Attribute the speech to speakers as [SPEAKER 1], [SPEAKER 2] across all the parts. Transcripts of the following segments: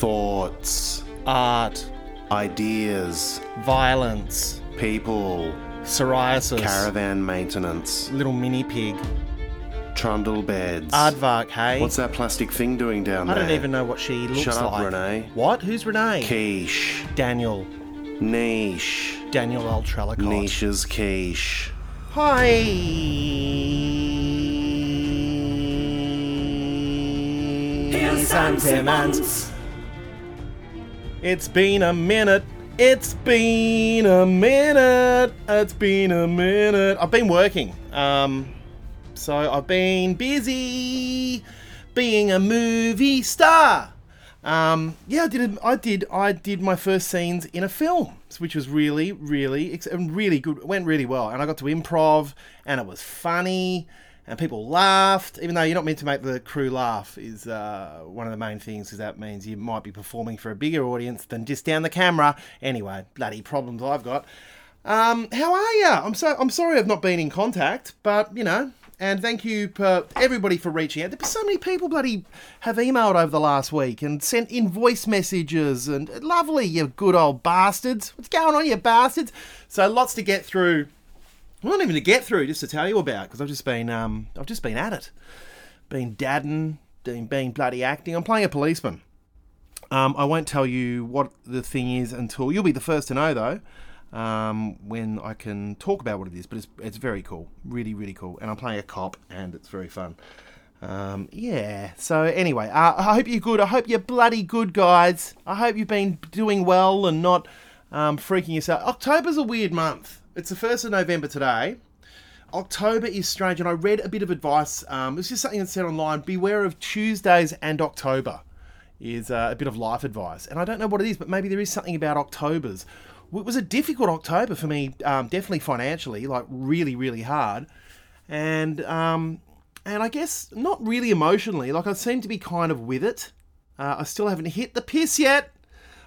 [SPEAKER 1] thoughts,
[SPEAKER 2] art,
[SPEAKER 1] ideas,
[SPEAKER 2] violence,
[SPEAKER 1] people,
[SPEAKER 2] psoriasis,
[SPEAKER 1] caravan maintenance,
[SPEAKER 2] little mini pig,
[SPEAKER 1] trundle beds.
[SPEAKER 2] aardvark, hey?
[SPEAKER 1] What's that plastic thing doing down there?
[SPEAKER 2] I
[SPEAKER 1] there?
[SPEAKER 2] don't even know what she looks
[SPEAKER 1] Shut up,
[SPEAKER 2] like.
[SPEAKER 1] Renee.
[SPEAKER 2] What? Who's Renee?
[SPEAKER 1] Quiche.
[SPEAKER 2] Daniel.
[SPEAKER 1] Niche.
[SPEAKER 2] Daniel Ultralicott.
[SPEAKER 1] Niche's quiche.
[SPEAKER 2] Hi. Sam Simmons. It's been a minute. It's been a minute. It's been a minute. I've been working. Um, so I've been busy being a movie star. Um, yeah, I did. I did. I did my first scenes in a film, which was really, really, really good. It went really well, and I got to improv, and it was funny, and people laughed. Even though you're not meant to make the crew laugh, is uh, one of the main things, because that means you might be performing for a bigger audience than just down the camera. Anyway, bloody problems I've got. Um, how are you? I'm so I'm sorry I've not been in contact, but you know, and thank you per everybody for reaching out. There's so many people bloody have emailed over the last week and sent in voice messages and lovely, you good old bastards. What's going on, you bastards? So lots to get through. Well, not even to get through, just to tell you about because I've just been um I've just been at it, been dadding, been being bloody acting. I'm playing a policeman. Um, I won't tell you what the thing is until you'll be the first to know though um, when I can talk about what it is. But it's it's very cool, really really cool, and I'm playing a cop, and it's very fun. Um, yeah. So anyway, uh, I hope you're good. I hope you're bloody good, guys. I hope you've been doing well and not um, freaking yourself. October's a weird month. It's the first of November today. October is strange, and I read a bit of advice. Um, it's just something that said online: beware of Tuesdays and October. Is uh, a bit of life advice, and I don't know what it is, but maybe there is something about October's. It was a difficult October for me, um, definitely financially, like really, really hard, and um, and I guess not really emotionally. Like I seem to be kind of with it. Uh, I still haven't hit the piss yet.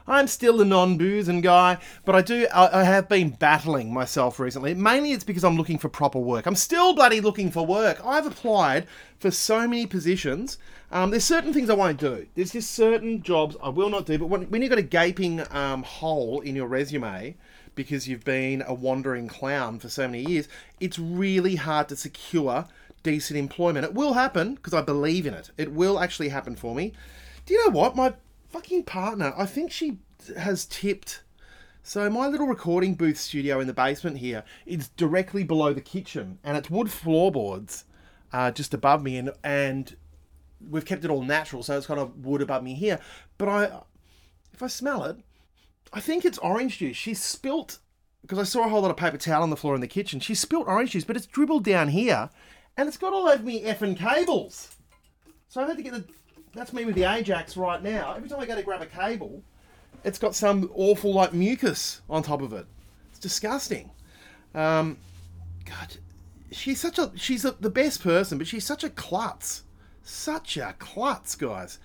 [SPEAKER 2] I'm still a non-boozing guy, but I do. I, I have been battling myself recently. Mainly, it's because I'm looking for proper work. I'm still bloody looking for work. I've applied for so many positions. Um, there's certain things I won't do. There's just certain jobs I will not do. But when, when you've got a gaping um, hole in your resume because you've been a wandering clown for so many years, it's really hard to secure decent employment. It will happen because I believe in it. It will actually happen for me. Do you know what? My fucking partner, I think she has tipped. So my little recording booth studio in the basement here is directly below the kitchen, and it's wood floorboards uh, just above me, and and we've kept it all natural, so it's kind of wood above me here. But I, if I smell it, I think it's orange juice. She spilt because I saw a whole lot of paper towel on the floor in the kitchen. She spilt orange juice, but it's dribbled down here, and it's got all over me effing cables. So I had to get the. That's me with the Ajax right now. Every time I go to grab a cable, it's got some awful like mucus on top of it. It's disgusting. Um, God, she's such a she's a, the best person, but she's such a klutz, such a klutz, guys.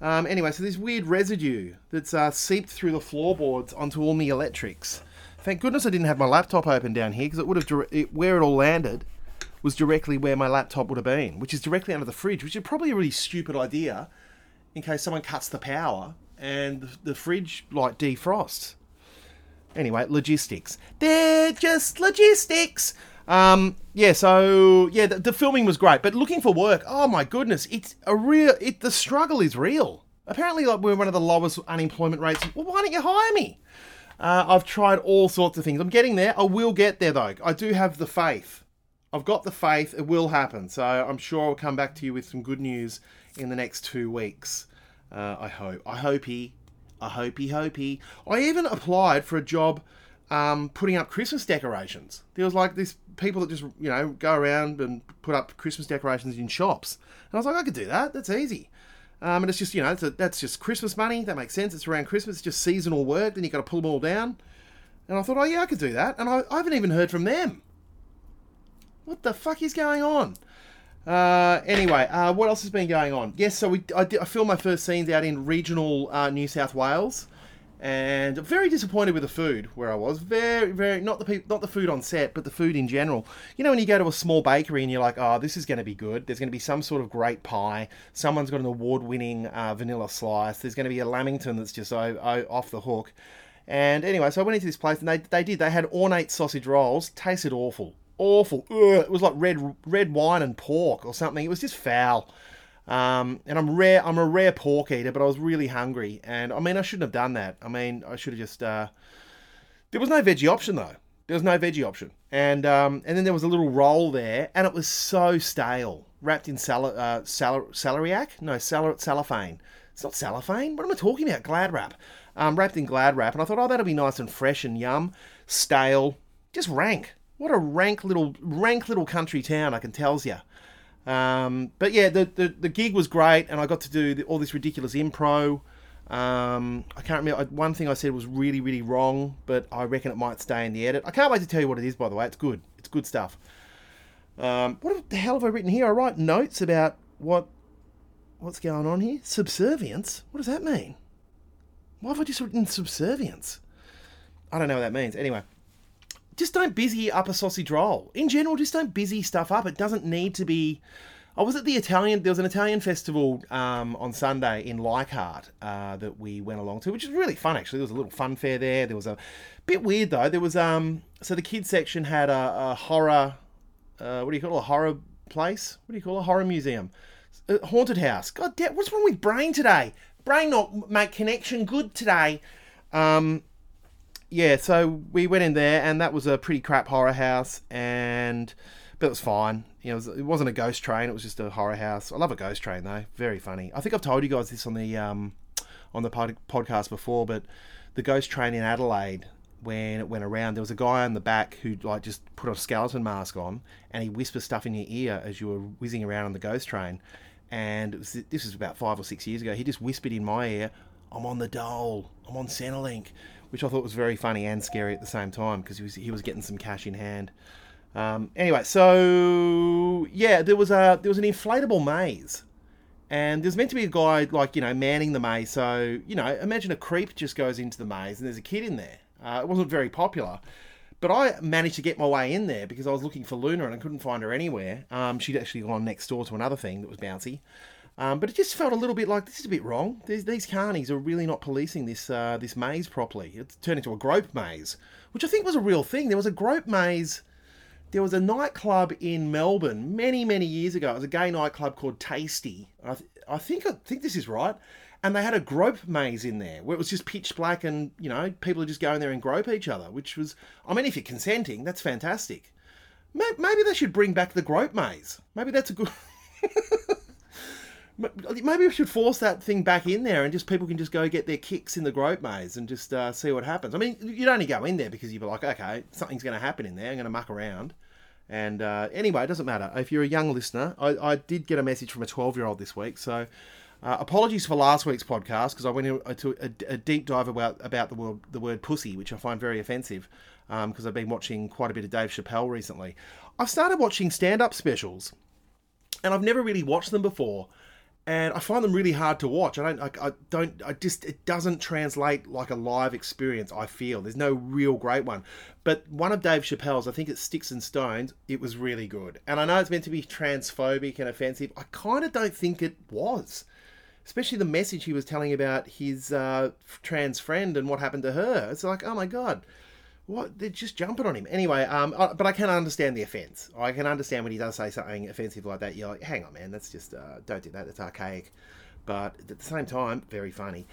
[SPEAKER 2] Um, anyway, so this weird residue that's uh, seeped through the floorboards onto all the electrics. Thank goodness I didn't have my laptop open down here because it would have where it all landed was directly where my laptop would have been, which is directly under the fridge, which is probably a really stupid idea in case someone cuts the power and the- fridge like defrosts. Anyway, logistics. They're just logistics. Um, yeah, so yeah, the, the filming was great, but looking for work, oh my goodness, it's a real. It the struggle is real. Apparently, like we're one of the lowest unemployment rates. Well, why don't you hire me? Uh, I've tried all sorts of things. I'm getting there. I will get there though. I do have the faith. I've got the faith. It will happen. So I'm sure I'll come back to you with some good news in the next two weeks. Uh, I hope. I hope he. I hope he. Hope he. I even applied for a job um, putting up Christmas decorations. There was like this people that just you know go around and put up Christmas decorations in shops, and I was like, I could do that. That's easy. Um, and it's just you know a, that's just Christmas money. That makes sense. It's around Christmas. It's just seasonal work. Then you got to pull them all down. And I thought, oh yeah, I could do that. And I, I haven't even heard from them. What the fuck is going on? Uh, anyway, uh, what else has been going on? Yes, so we I, did, I filmed my first scenes out in regional uh, New South Wales, and very disappointed with the food where I was. Very, very not the peop not the food on set, but the food in general. You know, when you go to a small bakery and you're like, oh, this is going to be good. There's going to be some sort of great pie. Someone's got an award-winning uh, vanilla slice. There's going to be a lamington that's just o- o- off the hook. And anyway, so I went into this place and they they did. They had ornate sausage rolls. Tasted awful, awful. Ugh, it was like red red wine and pork or something. It was just foul. Um, and I'm rare. I'm a rare pork eater, but I was really hungry, and I mean, I shouldn't have done that. I mean, I should have just. Uh, there was no veggie option though. There was no veggie option, and um, and then there was a little roll there, and it was so stale, wrapped in sal- uh, sal-. No, sal- cellophane. It's not cellophane. What am I talking about? Glad wrap. Um, wrapped in glad wrap, and I thought, oh, that'll be nice and fresh and yum. Stale, just rank. What a rank little rank little country town, I can tells you. Um, but yeah, the, the, the gig was great, and I got to do the, all this ridiculous impro. Um, I can't remember. One thing I said was really, really wrong, but I reckon it might stay in the edit. I can't wait to tell you what it is, by the way. It's good. It's good stuff. Um, what the hell have I written here? I write notes about what what's going on here. Subservience. What does that mean? Why have I just written subservience? I don't know what that means. Anyway, just don't busy up a sausage roll. In general, just don't busy stuff up. It doesn't need to be. I was at the Italian. There was an Italian festival um, on Sunday in Leichhardt uh, that we went along to, which was really fun. Actually, there was a little fun fair there. There was a bit weird though. There was um. So the kids section had a, a horror. Uh, what do you call it? a horror place? What do you call it? a horror museum? A haunted house. God damn! What's wrong with brain today? Brain not make connection good today. Um, yeah, so we went in there, and that was a pretty crap horror house, and but it was fine. You know, it, was, wasn't a ghost train; it was just a horror house. I love a ghost train though; very funny. I think I've told you guys this on the um, on the pod- podcast before, but the ghost train in Adelaide, when it went around, there was a guy on the back who like just put a skeleton mask on, and he whispered stuff in your ear as you were whizzing around on the ghost train. And was, this was about five or six years ago. He just whispered in my ear, "I'm on the dole. I'm on Centrelink." which I thought was very funny and scary at the same time because he was he was getting some cash in hand. Um, anyway, so yeah, there was a there was an inflatable maze, and there's meant to be a guy like you know manning the maze. So you know, imagine a creep just goes into the maze and there's a kid in there. Uh, it wasn't very popular, but I managed to get my way in there because I was looking for Luna and I couldn't find her anywhere. Um, she'd actually gone next door to another thing that was bouncy. Um, but it just felt a little bit like this is a bit wrong. These, these carnies are really not policing this uh, this maze properly. It's turned into a grope maze, which I think was a real thing. There was a grope maze. There was a nightclub in Melbourne many many years ago. It was a gay nightclub called Tasty. I, th- I think I think this is right. And they had a grope maze in there where it was just pitch black, and you know people are just going there and grope each other. Which was, I mean, if you're consenting, that's fantastic. Maybe they should bring back the grope maze. Maybe that's a good. Maybe we should force that thing back in there, and just people can just go get their kicks in the grope maze and just uh, see what happens. I mean, you'd only go in there because you'd be like, okay, something's going to happen in there. I'm going to muck around. And uh, anyway, it doesn't matter. If you're a young listener, I, I did get a message from a 12 year old this week. So uh, apologies for last week's podcast because I went into a, a, deep dive about about the word the word pussy, which I find very offensive because um, I've been watching quite a bit of Dave Chappelle recently. I've started watching stand up specials, and I've never really watched them before and I find them really hard to watch. I don't, I, I, don't, I just, it doesn't translate like a live experience. I feel there's no real great one, but one of Dave Chappelle's, I think it's Sticks and Stones. It was really good, and I know it's meant to be transphobic and offensive. I kind of don't think it was, especially the message he was telling about his uh, trans friend and what happened to her. It's like, oh my god, what they're just jumping on him anyway um but i can understand the offense i can understand when he does say something offensive like that you're like hang on man that's just uh, don't do that that's archaic but at the same time very funny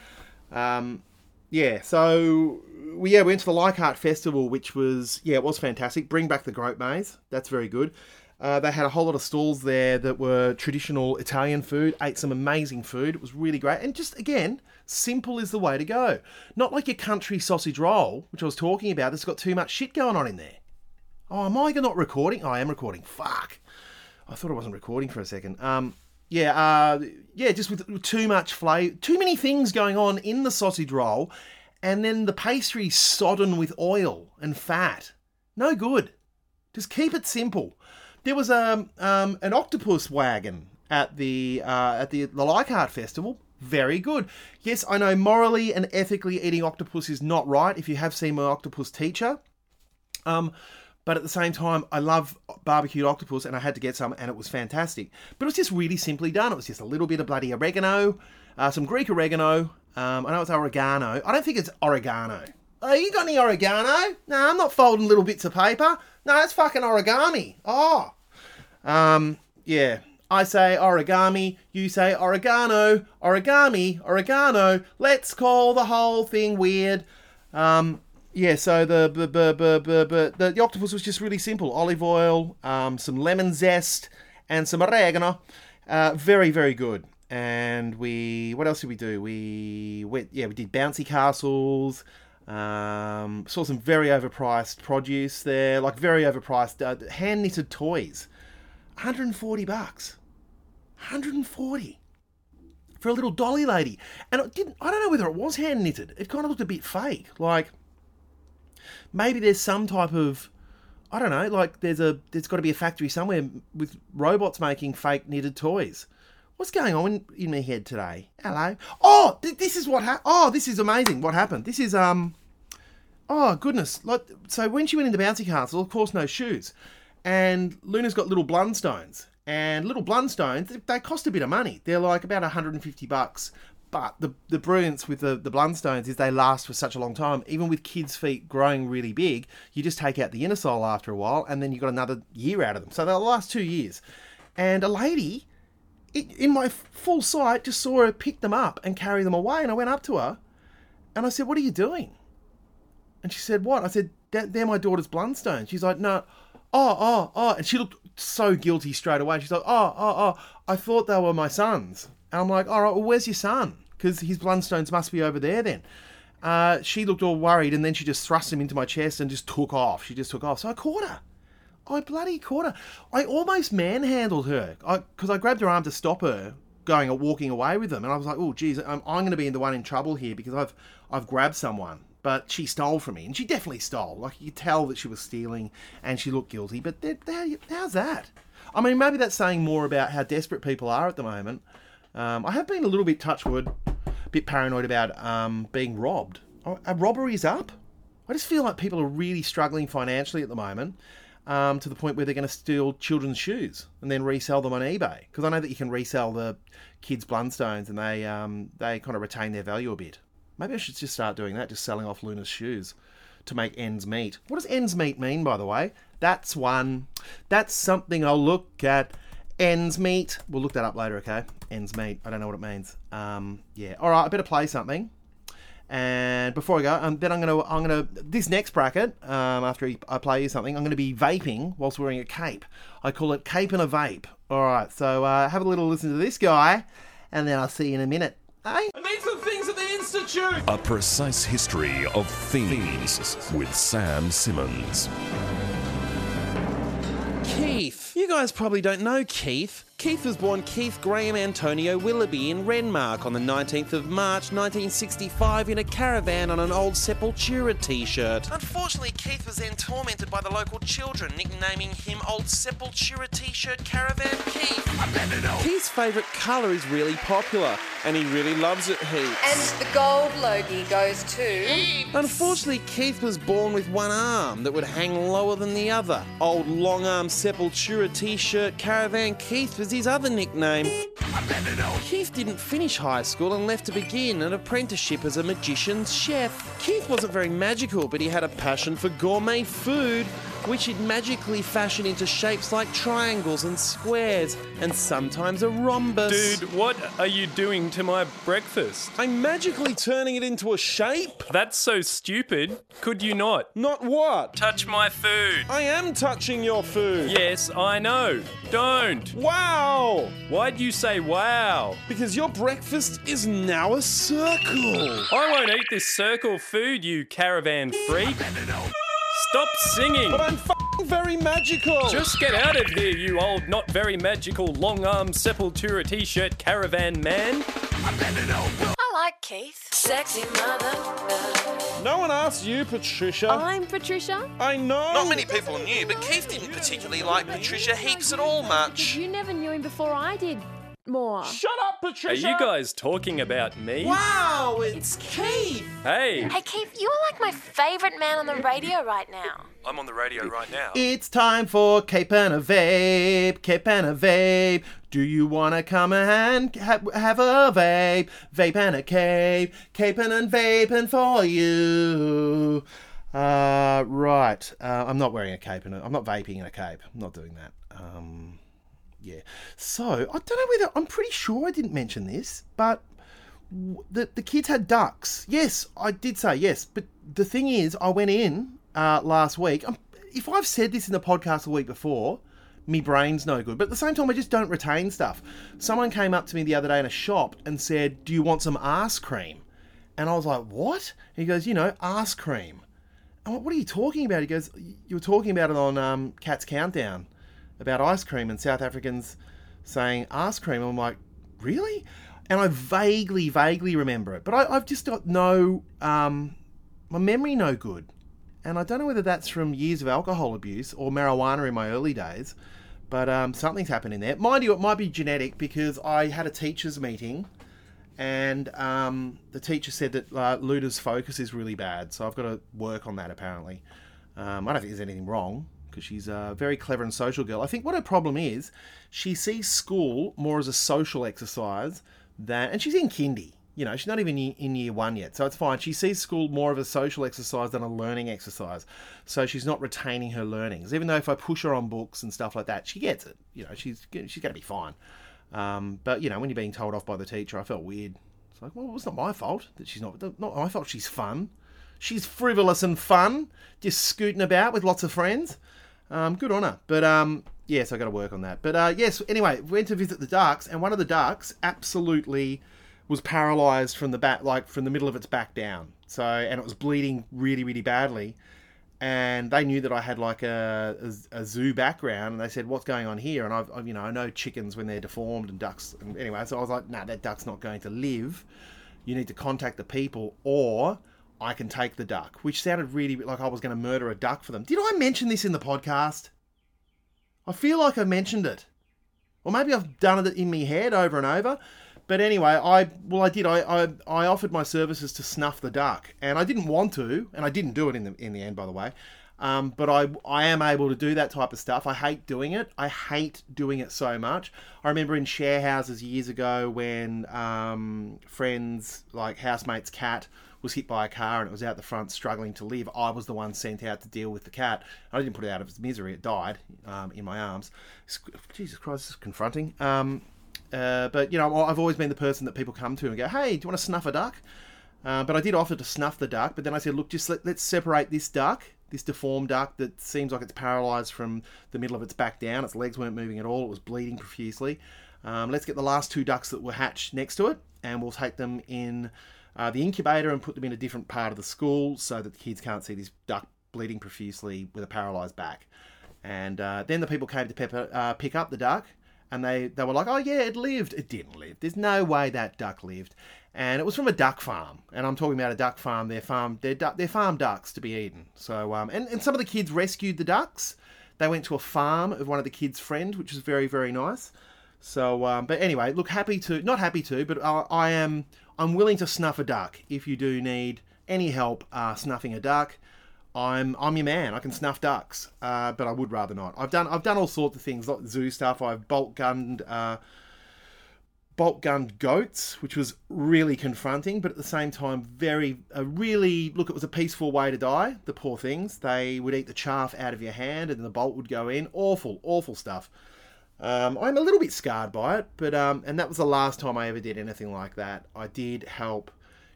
[SPEAKER 2] um yeah so we yeah we went to the leichhardt festival which was yeah it was fantastic bring back the grope maze that's very good uh, they had a whole lot of stalls there that were traditional Italian food. Ate some amazing food. It was really great. And just again, simple is the way to go. Not like your country sausage roll, which I was talking about. That's got too much shit going on in there. Oh, am I not recording? Oh, I am recording. Fuck. I thought I wasn't recording for a second. Um, yeah, uh, yeah, just with too much flavour, too many things going on in the sausage roll, and then the pastry sodden with oil and fat. No good. Just keep it simple there was a um, um, an octopus wagon at the uh, at the the Leichhardt Festival. Very good. Yes, I know morally and ethically eating octopus is not right if you have seen my octopus teacher. Um, but at the same time, I love barbecued octopus and I had to get some and it was fantastic. But it was just really simply done. It was just a little bit of bloody oregano, uh, some Greek oregano. Um, I know it's oregano. I don't think it's oregano. Oh, you got any oregano? No, I'm not folding little bits of paper. No, it's fucking origami. Oh. Um, yeah. I say origami, you say oregano, origami, oregano. Let's call the whole thing weird. Um, yeah, so the the, the, the, the, octopus was just really simple: olive oil, um, some lemon zest, and some oregano. Uh, very very good. And we what else did we do? We went yeah we did bouncy castles. Um, saw some very overpriced produce there, like very overpriced uh, hand knitted toys. 140 bucks. 140 for a little dolly lady. And it didn't I don't know whether it was hand knitted. It kind of looked a bit fake. Like maybe there's some type of I don't know, like there's a there's got to be a factory somewhere with robots making fake knitted toys. What's going on in, in my head today? Hello. Oh, th- this is what happened. Oh, this is amazing. What happened? This is um. Oh goodness! Like so, when she went into bouncy castle, of course, no shoes, and Luna's got little blundstones, and little blundstones they cost a bit of money. They're like about 150 bucks. But the the brilliance with the the blundstones is they last for such a long time. Even with kids' feet growing really big, you just take out the inner sole after a while, and then you've got another year out of them. So they'll last two years. And a lady, in my full sight, just saw her pick them up and carry them away. And I went up to her, and I said, "What are you doing?" And she said, "What?" I said, "They're my daughter's blundstones." She's like, "No." Oh, oh, oh. And she looked so guilty straight away. She's like, oh, oh, oh, I thought they were my sons. And I'm like, all right, well, where's your son? Because his blundstones must be over there then. Uh, she looked all worried and then she just thrust him into my chest and just took off. She just took off. So I caught her. I bloody caught her. I almost manhandled her because I, I, grabbed her arm to stop her going or walking away with them. And I was like, oh, geez, I'm, I'm going to be the one in trouble here because I've, I've grabbed someone but she stole from me, and she definitely stole. Like you tell that she was stealing, and she looked guilty. But they're, they're, how's that? I mean, maybe that's saying more about how desperate people are at the moment. Um, I have been a little bit touchwood, a bit paranoid about um, being robbed. Are robberies up? I just feel like people are really struggling financially at the moment. Um, to the point where they're going to steal children's shoes and then resell them on eBay. Because I know that you can resell the kids' blundstones and they um, they kind of retain their value a bit. Maybe I should just start doing that, just selling off Luna's shoes to make ends meet. What does ends meet mean, by the way? That's one. That's something I'll look at. Ends meet. We'll look that up later, okay? Ends meet. I don't know what it means. Um, yeah. All right. I better play something. And before I go, um, then I'm gonna I'm gonna this next bracket. Um, after I play you something, I'm gonna be vaping whilst wearing a cape. I call it cape and a vape. All right. So uh, have a little listen to this guy, and then I'll see you in a minute. Hey.
[SPEAKER 3] And these are the things that the Institute.
[SPEAKER 4] A precise history of things with Sam Simmons.
[SPEAKER 2] Keith. You guys probably don't know Keith. Keith was born Keith Graham Antonio Willoughby in Renmark on the 19th of March 1965 in a caravan on an old Sepultura t shirt. Unfortunately, Keith was then tormented by the local children, nicknaming him Old Sepultura t shirt Caravan Keith. Keith's favourite colour is really popular, and he really loves it heaps.
[SPEAKER 5] And the gold Logie goes to.
[SPEAKER 2] Unfortunately, Keith was born with one arm that would hang lower than the other. Old long arm Sepultura t shirt Caravan Keith was his other nickname. Keith didn't finish high school and left to begin an apprenticeship as a magician's chef. Keith wasn't very magical, but he had a passion for gourmet food, which he'd magically fashion into shapes like triangles and squares, and sometimes a rhombus.
[SPEAKER 6] Dude, what are you doing to my breakfast?
[SPEAKER 2] I'm magically turning it into a shape?
[SPEAKER 6] That's so stupid. Could you not?
[SPEAKER 2] Not what?
[SPEAKER 6] Touch my food.
[SPEAKER 2] I am touching your food.
[SPEAKER 6] Yes, I know. Don't.
[SPEAKER 2] Wow!
[SPEAKER 6] Why'd you say wow?
[SPEAKER 2] Because your breakfast is now a circle.
[SPEAKER 6] I won't eat this circle food, you caravan freak. Stop singing.
[SPEAKER 2] But I'm f***ing very magical.
[SPEAKER 6] Just get out of here, you old, not very magical, long arm Sepultura t shirt caravan man.
[SPEAKER 5] I like Keith.
[SPEAKER 7] Sexy mother.
[SPEAKER 2] No one asked you, Patricia.
[SPEAKER 8] I'm Patricia.
[SPEAKER 2] I know.
[SPEAKER 9] Not many people knew, but Keith didn't particularly like Patricia heaps at all much.
[SPEAKER 8] You never knew him before I did.
[SPEAKER 7] More.
[SPEAKER 3] Shut up, Patricia!
[SPEAKER 6] Are you guys talking about me?
[SPEAKER 3] Wow, it's Keith!
[SPEAKER 6] Hey,
[SPEAKER 5] Hey, Keith, you are like my favourite man on the radio right now.
[SPEAKER 6] I'm on the radio right now.
[SPEAKER 2] It's time for Cape and a Vape, Cape and a Vape. Do you want to come and ha- have a vape? Vape and a cape, cape and a vaping for you. Uh, right. Uh, I'm not wearing a cape and a, I'm not vaping in a cape. I'm not doing that. Um, yeah. So I don't know whether I'm pretty sure I didn't mention this, but the the kids had ducks. Yes, I did say yes, but the thing is, I went in uh, last week. Um if I've said this in the podcast the week before, me brain's no good. But at the same time, I just don't retain stuff. Someone came up to me the other day in a shop and said, "Do you want some ass cream?" And I was like, "What?" And he goes, "You know, ass cream." I went, what are you talking about? He goes, you were talking about it on um, Cat's Countdown about ice cream and South Africans saying ice cream. I'm like, really? And I vaguely, vaguely remember it, but I, I've just got no, um, my memory no good. And I don't know whether that's from years of alcohol abuse or marijuana in my early days, but um, something's happened in there. Mind you, it might be genetic because I had a teachers' meeting and um, the teacher said that uh, Luna's focus is really bad, so I've got to work on that apparently. Um, I don't think there's anything wrong because she's a very clever and social girl. I think what her problem is, she sees school more as a social exercise than, and she's in kindy. You know, she's not even in year one yet, so it's fine. She sees school more of a social exercise than a learning exercise, so she's not retaining her learnings. Even though if I push her on books and stuff like that, she gets it. You know, she's she's going to be fine. Um, but you know, when you're being told off by the teacher, I felt weird. It's like, well, it's not my fault that she's not not my fault. She's fun. She's frivolous and fun, just scooting about with lots of friends. Um, good on her. But um, yes, I got to work on that. But uh, yes, anyway, went to visit the ducks, and one of the ducks absolutely was paralyzed from the back, like from the middle of its back down. So, and it was bleeding really, really badly. And they knew that I had like a, a, a zoo background, and they said, "What's going on here?" And I've, I've, you know, I know chickens when they're deformed and ducks. And anyway, so I was like, "Nah, that duck's not going to live. You need to contact the people, or I can take the duck." Which sounded really like I was going to murder a duck for them. Did I mention this in the podcast? I feel like I mentioned it. Or maybe I've done it in my head over and over. But anyway, I well I did. I, I I offered my services to snuff the duck, and I didn't want to, and I didn't do it in the in the end, by the way. Um, but I I am able to do that type of stuff. I hate doing it. I hate doing it so much. I remember in share houses years ago when um, friends like housemates' cat was hit by a car and it was out the front struggling to live. I was the one sent out to deal with the cat. I didn't put it out of its misery. It died um, in my arms. Jesus Christ, this is confronting. Um, uh, but you know, I've always been the person that people come to and go, "Hey, do you want to snuff a duck?" Uh, but I did offer to snuff the duck. But then I said, "Look, just let, let's separate this duck, this deformed duck that seems like it's paralysed from the middle of its back down. Its legs weren't moving at all. It was bleeding profusely. Um, let's get the last two ducks that were hatched next to it, and we'll take them in uh, the incubator and put them in a different part of the school so that the kids can't see this duck bleeding profusely with a paralysed back." And uh, then the people came to pepper, uh, pick up the duck and they, they were like, oh yeah, it lived. It didn't live. There's no way that duck lived. And it was from a duck farm. And I'm talking about a duck farm. They're farm, they're, du- they're farm ducks to be eaten. So, um, and, and some of the kids rescued the ducks. They went to a farm of one of the kids' friend, which was very, very nice. So, um, but anyway, look, happy to, not happy to, but I, I am, I'm willing to snuff a duck if you do need any help uh, snuffing a duck. I'm I'm your man. I can snuff ducks, uh, but I would rather not. I've done I've done all sorts of things, like zoo stuff. I've bolt gunned uh, bolt gunned goats, which was really confronting, but at the same time very a really look. It was a peaceful way to die. The poor things. They would eat the chaff out of your hand, and then the bolt would go in. Awful, awful stuff. Um, I'm a little bit scarred by it, but um, and that was the last time I ever did anything like that. I did help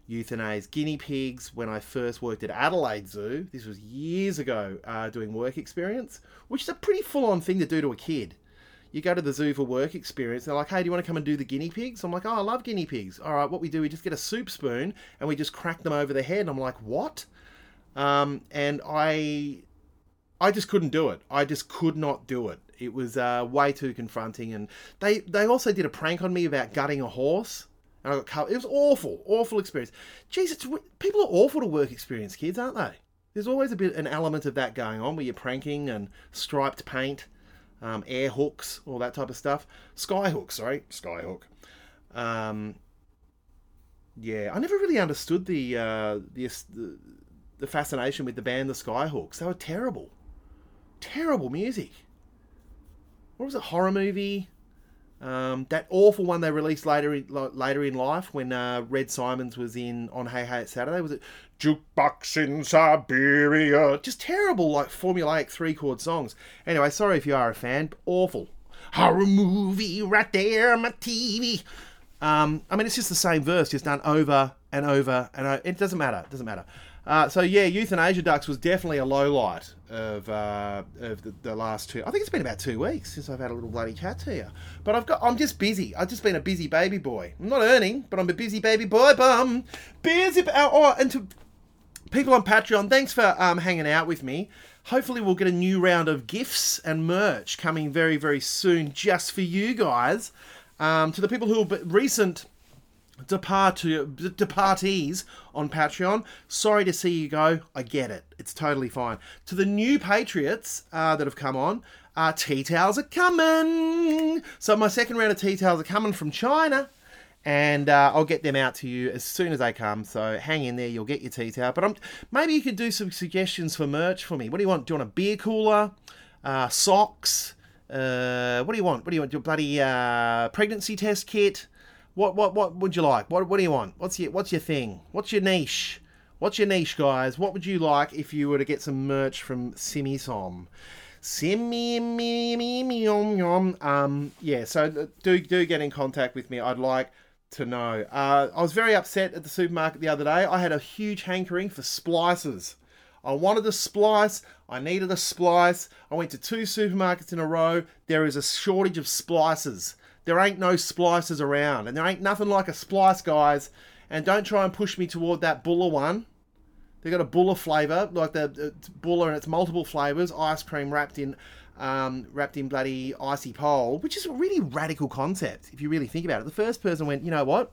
[SPEAKER 2] euthanize guinea pigs when I first worked at Adelaide Zoo. This was years ago, uh, doing work experience, which is a pretty full on thing to do to a kid. You go to the zoo for work experience, they're like, hey, do you want to come and do the guinea pigs? I'm like, oh, I love guinea pigs. All right, what we do, we just get a soup spoon and we just crack them over the head. And I'm like, what? Um, and I, I just couldn't do it. I just could not do it. It was uh, way too confronting. And they, they also did a prank on me about gutting a horse. And I got covered. It was awful, awful experience. Jeez, it's, people are awful to work experience kids, aren't they? There's always a bit an element of that going on where you're pranking and striped paint. um, air hooks, all that type of stuff. Skyhook, sorry, Skyhook. Um, yeah, I never really understood the, uh, the the the fascination with the band the Skyhooks. They were terrible, terrible music. What was it? Horror movie. Um, that awful one they released later in, later in life when uh, Red Symons was in on Hey Hey It's Saturday. Was it Jukebox in Siberia? Just terrible, like formulaic three chord songs. Anyway, sorry if you are a fan. Awful horror movie right there on my TV. Um, I mean, it's just the same verse, just done over and over and over. It doesn't matter. It doesn't matter. Uh, so yeah, Euthanasia Ducks was definitely a low light of uh, of the, the, last two. I think it's been about two weeks since I've had a little bloody chat to you. But I've got I'm just busy. I've just been a busy baby boy. I'm not earning, but I'm a busy baby boy. Bum busy. Oh, oh, and to people on Patreon, thanks for um, hanging out with me. Hopefully, we'll get a new round of gifts and merch coming very very soon, just for you guys. Um, to the people who are recent departure, departees on Patreon. Sorry to see you go. I get it. It's totally fine. To the new Patriots uh, that have come on, uh, tea towels are coming. So my second round of tea towels are coming from China. And uh, I'll get them out to you as soon as they come. So hang in there, you'll get your tea towel. But I'm, maybe you could do some suggestions for merch for me. What do you want? Do you want a beer cooler, uh, socks? Uh, what do you want? What do you want? Your bloody uh, pregnancy test kit? What what what would you like? What what do you want? What's your what's your thing? What's your niche? What's your niche, guys? What would you like if you were to get some merch from Simi Som? Simi me me me yum. Um, yeah. So do do get in contact with me. I'd like to know. Uh, I was very upset at the supermarket the other day. I had a huge hankering for splices. I wanted a splice. I needed a splice. I went to two supermarkets in a row. There is a shortage of splices. There ain't no splicers around, and there ain't nothing like a splice, guys. And don't try and push me toward that Buller one. They got a Buller flavour, like the Buller, and it's multiple flavours. Ice cream wrapped in, um, wrapped in bloody icy pole, which is a really radical concept if you really think about it. The first person went, you know what?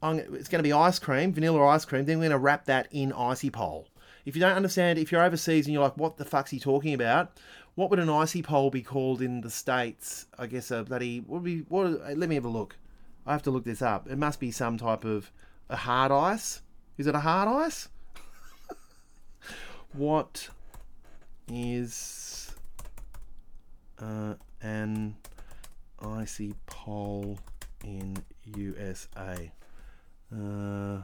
[SPEAKER 2] I'm, it's going to be ice cream, vanilla ice cream. Then we're going to wrap that in icy pole. If you don't understand, if you're overseas and you're like, what the fuck's he talking about? What would an icy pole be called in the states? I guess a bloody what would be what? Let me have a look. I have to look this up. It must be some type of a hard ice. Is it a hard ice? what is uh, an icy pole in USA? Uh,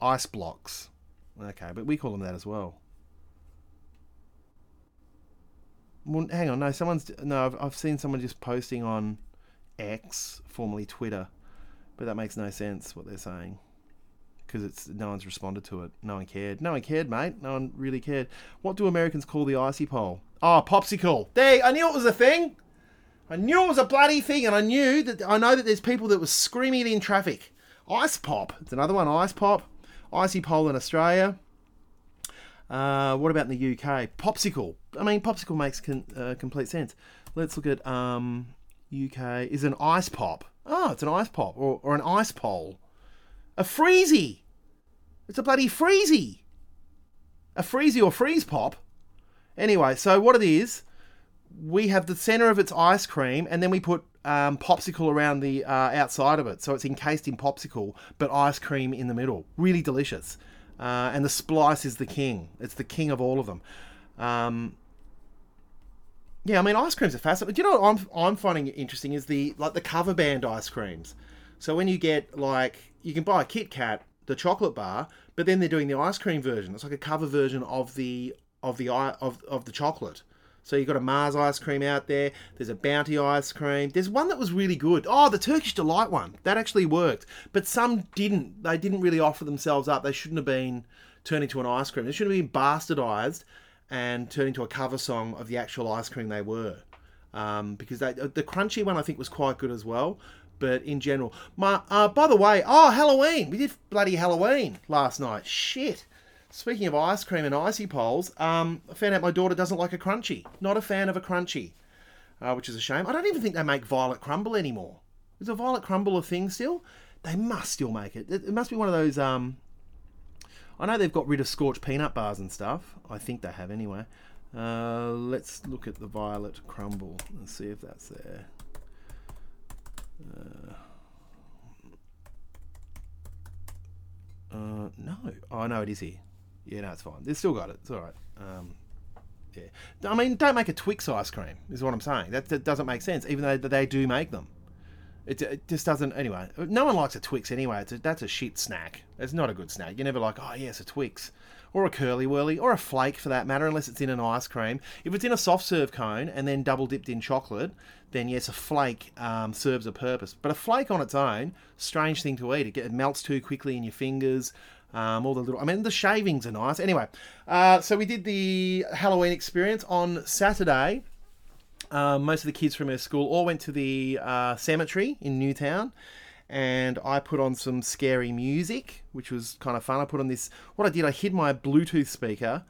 [SPEAKER 2] ice blocks. Okay, but we call them that as well. Well, hang on. No, someone's no. I've, I've seen someone just posting on X, formerly Twitter, but that makes no sense what they're saying because it's no one's responded to it. No one cared. No one cared, mate. No one really cared. What do Americans call the icy pole? Oh, popsicle. There, I knew it was a thing. I knew it was a bloody thing, and I knew that I know that there's people that were screaming it in traffic. Ice pop. It's another one. Ice pop. Icy pole in Australia. Uh, what about in the UK? Popsicle. I mean, popsicle makes con- uh, complete sense. Let's look at um, UK. Is an ice pop? Oh, it's an ice pop or, or an ice pole. A freezy. It's a bloody freezy. A freezy or freeze pop. Anyway, so what it is, we have the center of its ice cream, and then we put um, popsicle around the uh, outside of it, so it's encased in popsicle, but ice cream in the middle. Really delicious. Uh, and the splice is the king. It's the king of all of them. Um, yeah, I mean, ice creams are fascinating. Do you know what I'm I'm finding interesting is the like the cover band ice creams. So when you get like you can buy a Kit Kat, the chocolate bar, but then they're doing the ice cream version. It's like a cover version of the of the of of the chocolate. So you've got a Mars ice cream out there. There's a Bounty ice cream. There's one that was really good. Oh, the Turkish Delight one. That actually worked. But some didn't. They didn't really offer themselves up. They shouldn't have been turned into an ice cream. They shouldn't have been bastardized and turned into a cover song of the actual ice cream they were. Um, because they, the crunchy one I think was quite good as well. But in general, my uh, by the way, oh Halloween, we did bloody Halloween last night. Shit. Speaking of ice cream and icy poles, um, I found out my daughter doesn't like a crunchy. Not a fan of a crunchy, uh, which is a shame. I don't even think they make violet crumble anymore. Is a violet crumble a thing still? They must still make. It, it must be one of those. Um, I know they've got rid of scorched peanut bars and stuff. I think they have anyway. Uh, let's look at the violet crumble and see if that's there. Uh, uh, no. Oh, no, it is here. Yeah, no, it's fine. They've still got it. It's all right. Um, yeah. I mean, don't make a Twix ice cream, is what I'm saying. That, that doesn't make sense, even though they do make them. It, it just doesn't. Anyway, no one likes a Twix anyway. It's a, that's a shit snack. It's not a good snack. You're never like, oh, yes, a Twix. Or a Curly Whirly, or a flake for that matter, unless it's in an ice cream. If it's in a soft serve cone and then double dipped in chocolate, then yes, a flake um, serves a purpose. But a flake on its own, strange thing to eat. It, it melts too quickly in your fingers. Um, all the little, I mean, the shavings are nice. Anyway, uh, so we did the Halloween experience on Saturday. Um, most of the kids from our school all went to the uh, cemetery in Newtown, and I put on some scary music, which was kind of fun. I put on this. What I did, I hid my Bluetooth speaker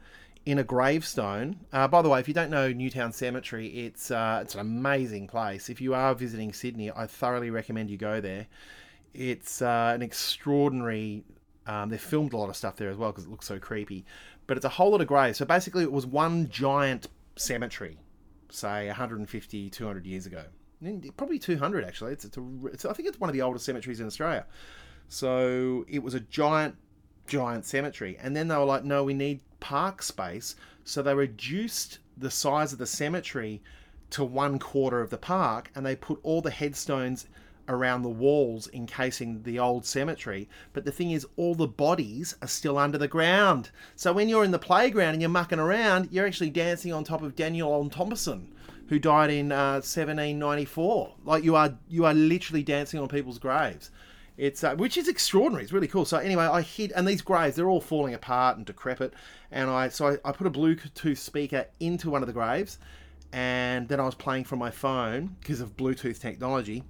[SPEAKER 2] in a gravestone. Uh, by the way, if you don't know Newtown Cemetery, it's uh, it's an amazing place. If you are visiting Sydney, I thoroughly recommend you go there. It's uh, an extraordinary. Um, they filmed a lot of stuff there as well because it looks so creepy. But it's a whole lot of graves. So basically, it was one giant cemetery, say 150, 200 years ago. Probably 200 actually. It's, it's, a, it's I think it's one of the oldest cemeteries in Australia. So it was a giant, giant cemetery. And then they were like, no, we need park space. So they reduced the size of the cemetery to one quarter of the park and they put all the headstones around the walls encasing the old cemetery. But the thing is, all the bodies are still under the ground. So when you're in the playground and you're mucking around, you're actually dancing on top of Daniel on Thompson, who died in uh, 1794. Like you are, you are literally dancing on people's graves. It's uh, which is extraordinary. It's really cool. So anyway, I hid, and these graves they're all falling apart and decrepit. And I so I, I put a Bluetooth speaker into one of the graves, and then I was playing from my phone because of Bluetooth technology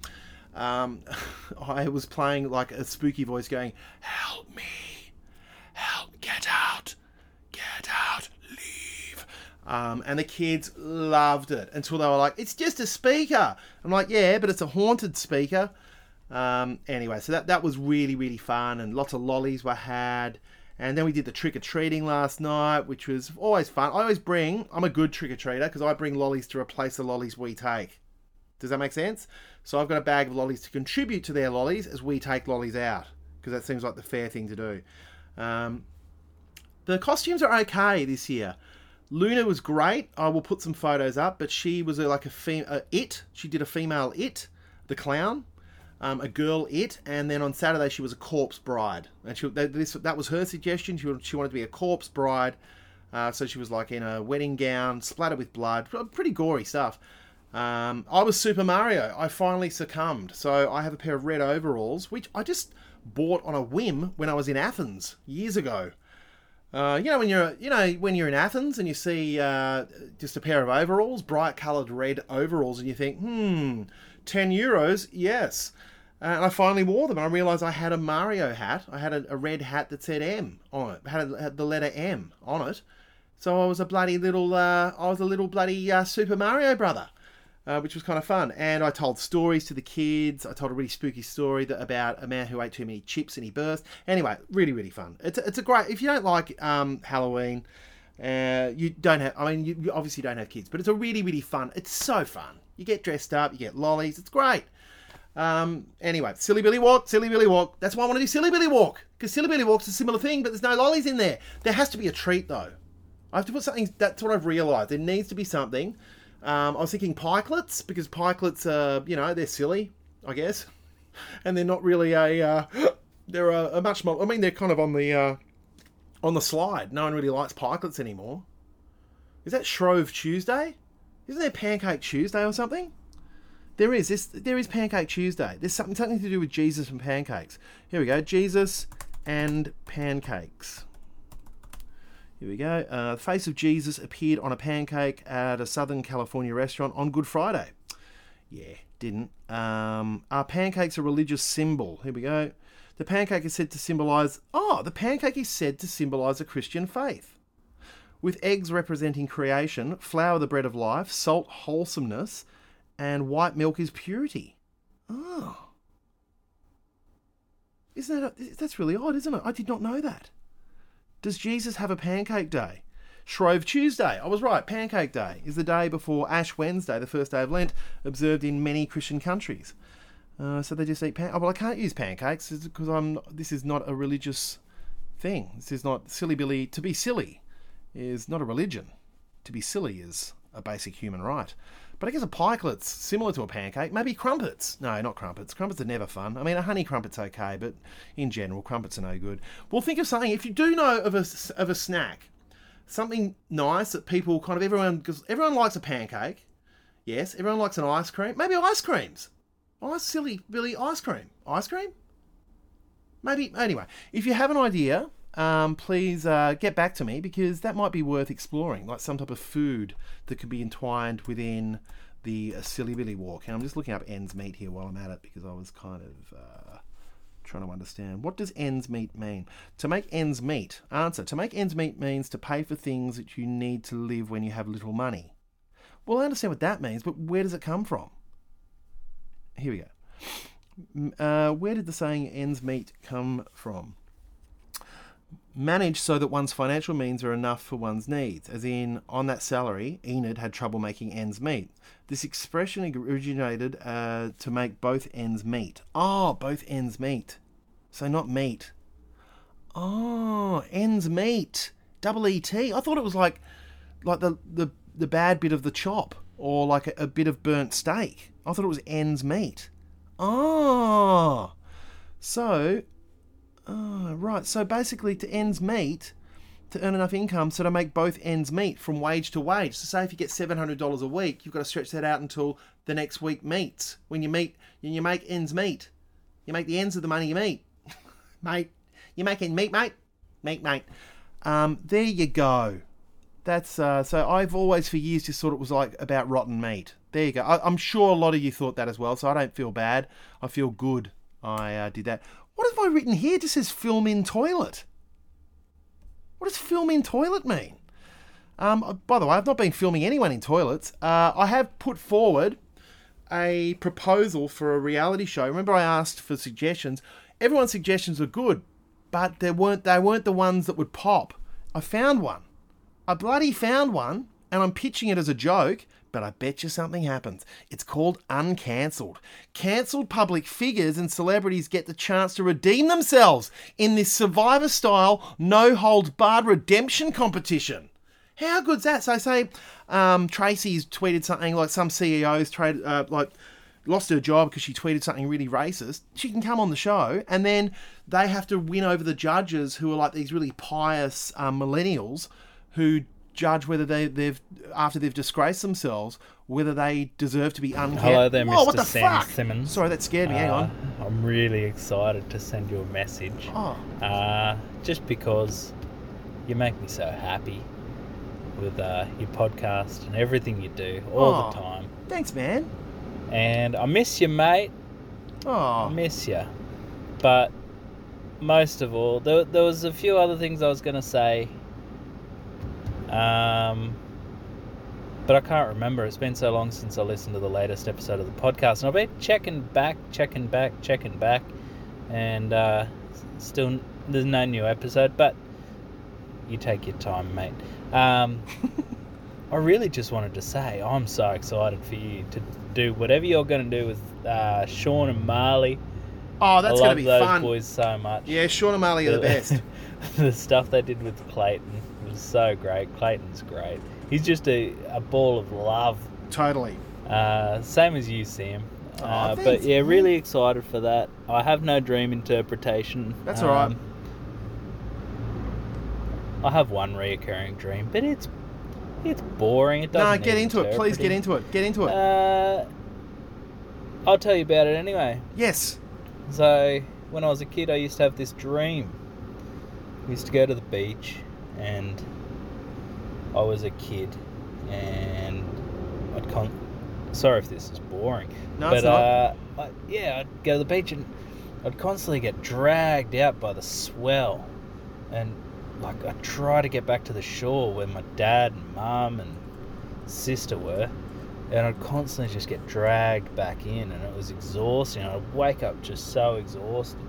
[SPEAKER 2] um, I was playing like a spooky voice going, Help me! Help! Get out! Get out! Leave! Um, and the kids loved it until they were like, It's just a speaker! I'm like, Yeah, but it's a haunted speaker. Um, anyway, so that, that was really, really fun, and lots of lollies were had. And then we did the trick or treating last night, which was always fun. I always bring, I'm a good trick or treater because I bring lollies to replace the lollies we take. Does that make sense? So I've got a bag of lollies to contribute to their lollies as we take lollies out because that seems like the fair thing to do. Um, the costumes are okay this year. Luna was great. I will put some photos up, but she was a, like a, fem- a it. She did a female it, the clown, um, a girl it, and then on Saturday she was a corpse bride. And she, that, this, that was her suggestion. She, she wanted to be a corpse bride, uh, so she was like in a wedding gown, splattered with blood, pretty gory stuff. Um, I was Super Mario. I finally succumbed. So I have a pair of red overalls, which I just bought on a whim when I was in Athens years ago. Uh, you know when you're you know when you're in Athens and you see uh, just a pair of overalls, bright coloured red overalls, and you think, hmm, ten euros, yes. And I finally wore them. And I realised I had a Mario hat. I had a, a, red hat that said M on it. Had, a, had the letter M on it. So I was a bloody little. Uh, I was a little bloody uh, Super Mario brother uh, which was kind of fun. And I told stories to the kids. I told a really spooky story that, about a man who ate too many chips and he burst. Anyway, really, really fun. It's a, it's a great. If you don't like um, Halloween, uh, you don't have. I mean, you, you obviously don't have kids, but it's a really, really fun. It's so fun. You get dressed up, you get lollies. It's great. Um, anyway, Silly Billy Walk, Silly Billy Walk. That's why I want to do Silly Billy Walk because Silly Billy Walk's a similar thing, but there's no lollies in there. There has to be a treat though. I have to put something. That's what I've realised. There needs to be something um, I was thinking pikelets because pikelets are, you know, they're silly, I guess, and they're not really a. Uh, they're a, a, much more. I mean, they're kind of on the uh, on the slide. No one really likes pikelets anymore. Is that Shrove Tuesday? Isn't there Pancake Tuesday or something? There is. This, there is Pancake Tuesday. There's something something to do with Jesus and pancakes. Here we go. Jesus and pancakes. Here we go. Uh, the face of Jesus appeared on a pancake at a Southern California restaurant on Good Friday. Yeah, didn't. Um, are pancakes a religious symbol? Here we go. The pancake is said to symbolize. Oh, the pancake is said to symbolize a Christian faith. With eggs representing creation, flour the bread of life, salt wholesomeness, and white milk is purity. Oh. Isn't that a, that's really odd, isn't it? I did not know that. Does Jesus have a pancake day? Shrove Tuesday. I was right. Pancake Day is the day before Ash Wednesday, the first day of Lent, observed in many Christian countries. Uh, so they just eat pancakes. Oh, well, I can't use pancakes because I'm. This is not a religious thing. This is not silly Billy. To be silly is not a religion. To be silly is a basic human right. But I guess a pikelet's similar to a pancake. Maybe crumpets. No, not crumpets. Crumpets are never fun. I mean, a honey crumpet's okay, but in general, crumpets are no good. Well, think of something. If you do know of a of a snack, something nice that people kind of everyone because everyone likes a pancake. Yes, everyone likes an ice cream. Maybe ice creams. Oh, ice silly Billy ice cream. Ice cream. Maybe anyway. If you have an idea, um, please uh, get back to me because that might be worth exploring, like some type of food that could be entwined within the uh, Silly Billy Walk. And I'm just looking up ends meet here while I'm at it because I was kind of uh, trying to understand what does ends meet mean. To make ends meet. Answer: To make ends meet means to pay for things that you need to live when you have little money. Well, I understand what that means, but where does it come from? Here we go. Uh, where did the saying ends meet come from? Manage so that one's financial means are enough for one's needs. As in, on that salary, Enid had trouble making ends meet. This expression originated uh, to make both ends meet. Oh, both ends meet. So not meat. Oh, ah, ends meet. Double E T. I thought it was like, like the the the bad bit of the chop, or like a, a bit of burnt steak. I thought it was ends meat. Oh, ah. so Oh, right. So basically, to ends meet, to earn enough income, so to make both ends meet from wage to wage. So say if you get seven hundred dollars a week, you've got to stretch that out until the next week meets. When you meet, you make ends meet. You make the ends of the money you meet, mate. You make ends meet, mate. Meet, mate. Um, there you go. That's uh, so. I've always for years just thought it was like about rotten meat. There you go. I, I'm sure a lot of you thought that as well, so I don't feel bad. I feel good. I uh, did that. What have I written here? Just says film in toilet. What does film in toilet mean? Um, by the way, I've not been filming anyone in toilets. Uh, I have put forward a proposal for a reality show. Remember, I asked for suggestions. Everyone's suggestions were good, but they weren't. They weren't the ones that would pop. I found one. I bloody found one, and I'm pitching it as a joke. But I bet you something happens. It's called Uncancelled. Cancelled public figures and celebrities get the chance to redeem themselves in this survivor style, no holds barred redemption competition. How good's that? So, say um, Tracy's tweeted something like some CEOs trade, uh, like lost her job because she tweeted something really racist. She can come on the show, and then they have to win over the judges who are like these really pious um, millennials who judge whether they, they've after they've disgraced themselves whether they deserve to be uncancelled.
[SPEAKER 7] Hello there,
[SPEAKER 2] Whoa,
[SPEAKER 7] Mr.
[SPEAKER 2] what the
[SPEAKER 7] Sam
[SPEAKER 2] fuck?
[SPEAKER 7] Simmons.
[SPEAKER 2] Sorry, that scared me. Hang
[SPEAKER 7] Uh,
[SPEAKER 2] on.
[SPEAKER 7] I'm really excited to send you a message.
[SPEAKER 2] Oh,
[SPEAKER 7] Uh, just because you make me so happy with uh, your podcast and everything you do all
[SPEAKER 2] Oh.
[SPEAKER 7] the time.
[SPEAKER 2] thanks, man.
[SPEAKER 7] And I miss you, mate.
[SPEAKER 2] Oh.
[SPEAKER 7] I miss you. But most of all, there, there was a few other things I was going to say. Um, but I can't remember. It's been so long since I listened to the latest episode of the podcast. And I've been checking back, checking back, checking back. And uh, still, there's no new episode. But you take your time, mate. Um, I really just wanted to say I'm so excited for you to do whatever you're going to do with uh, Sean and Marley.
[SPEAKER 2] oh, that's
[SPEAKER 7] I
[SPEAKER 2] gonna
[SPEAKER 7] love
[SPEAKER 2] be
[SPEAKER 7] those
[SPEAKER 2] fun.
[SPEAKER 7] boys so much.
[SPEAKER 2] Yeah, Sean and Marley are the best.
[SPEAKER 7] the stuff they did with Clayton so great. Clayton's great. He's just a, a ball of love.
[SPEAKER 2] totally.
[SPEAKER 7] Uh, same as you, Sam. Uh, but yeah, really excited for that. I have no dream interpretation.
[SPEAKER 2] That's all right.
[SPEAKER 7] I have one reoccurring dream, but it's it's boring. It
[SPEAKER 2] No,
[SPEAKER 7] doesn't.
[SPEAKER 2] get into it. Please get into it. Get into it.
[SPEAKER 7] Uh, I'll tell you about it anyway.
[SPEAKER 2] yes.
[SPEAKER 7] So, when I was a kid, I used to have this dream. We used to go to the beach, and I was a kid, and I'd con. Sorry if this is boring,
[SPEAKER 2] No,
[SPEAKER 7] but
[SPEAKER 2] it's not.
[SPEAKER 7] uh, I, yeah, I'd go to the beach and I'd constantly get dragged out by the swell, and like I'd try to get back to the shore where my dad and mum and sister were, and I'd constantly just get dragged back in, and it was exhausting. I'd wake up just so exhausted,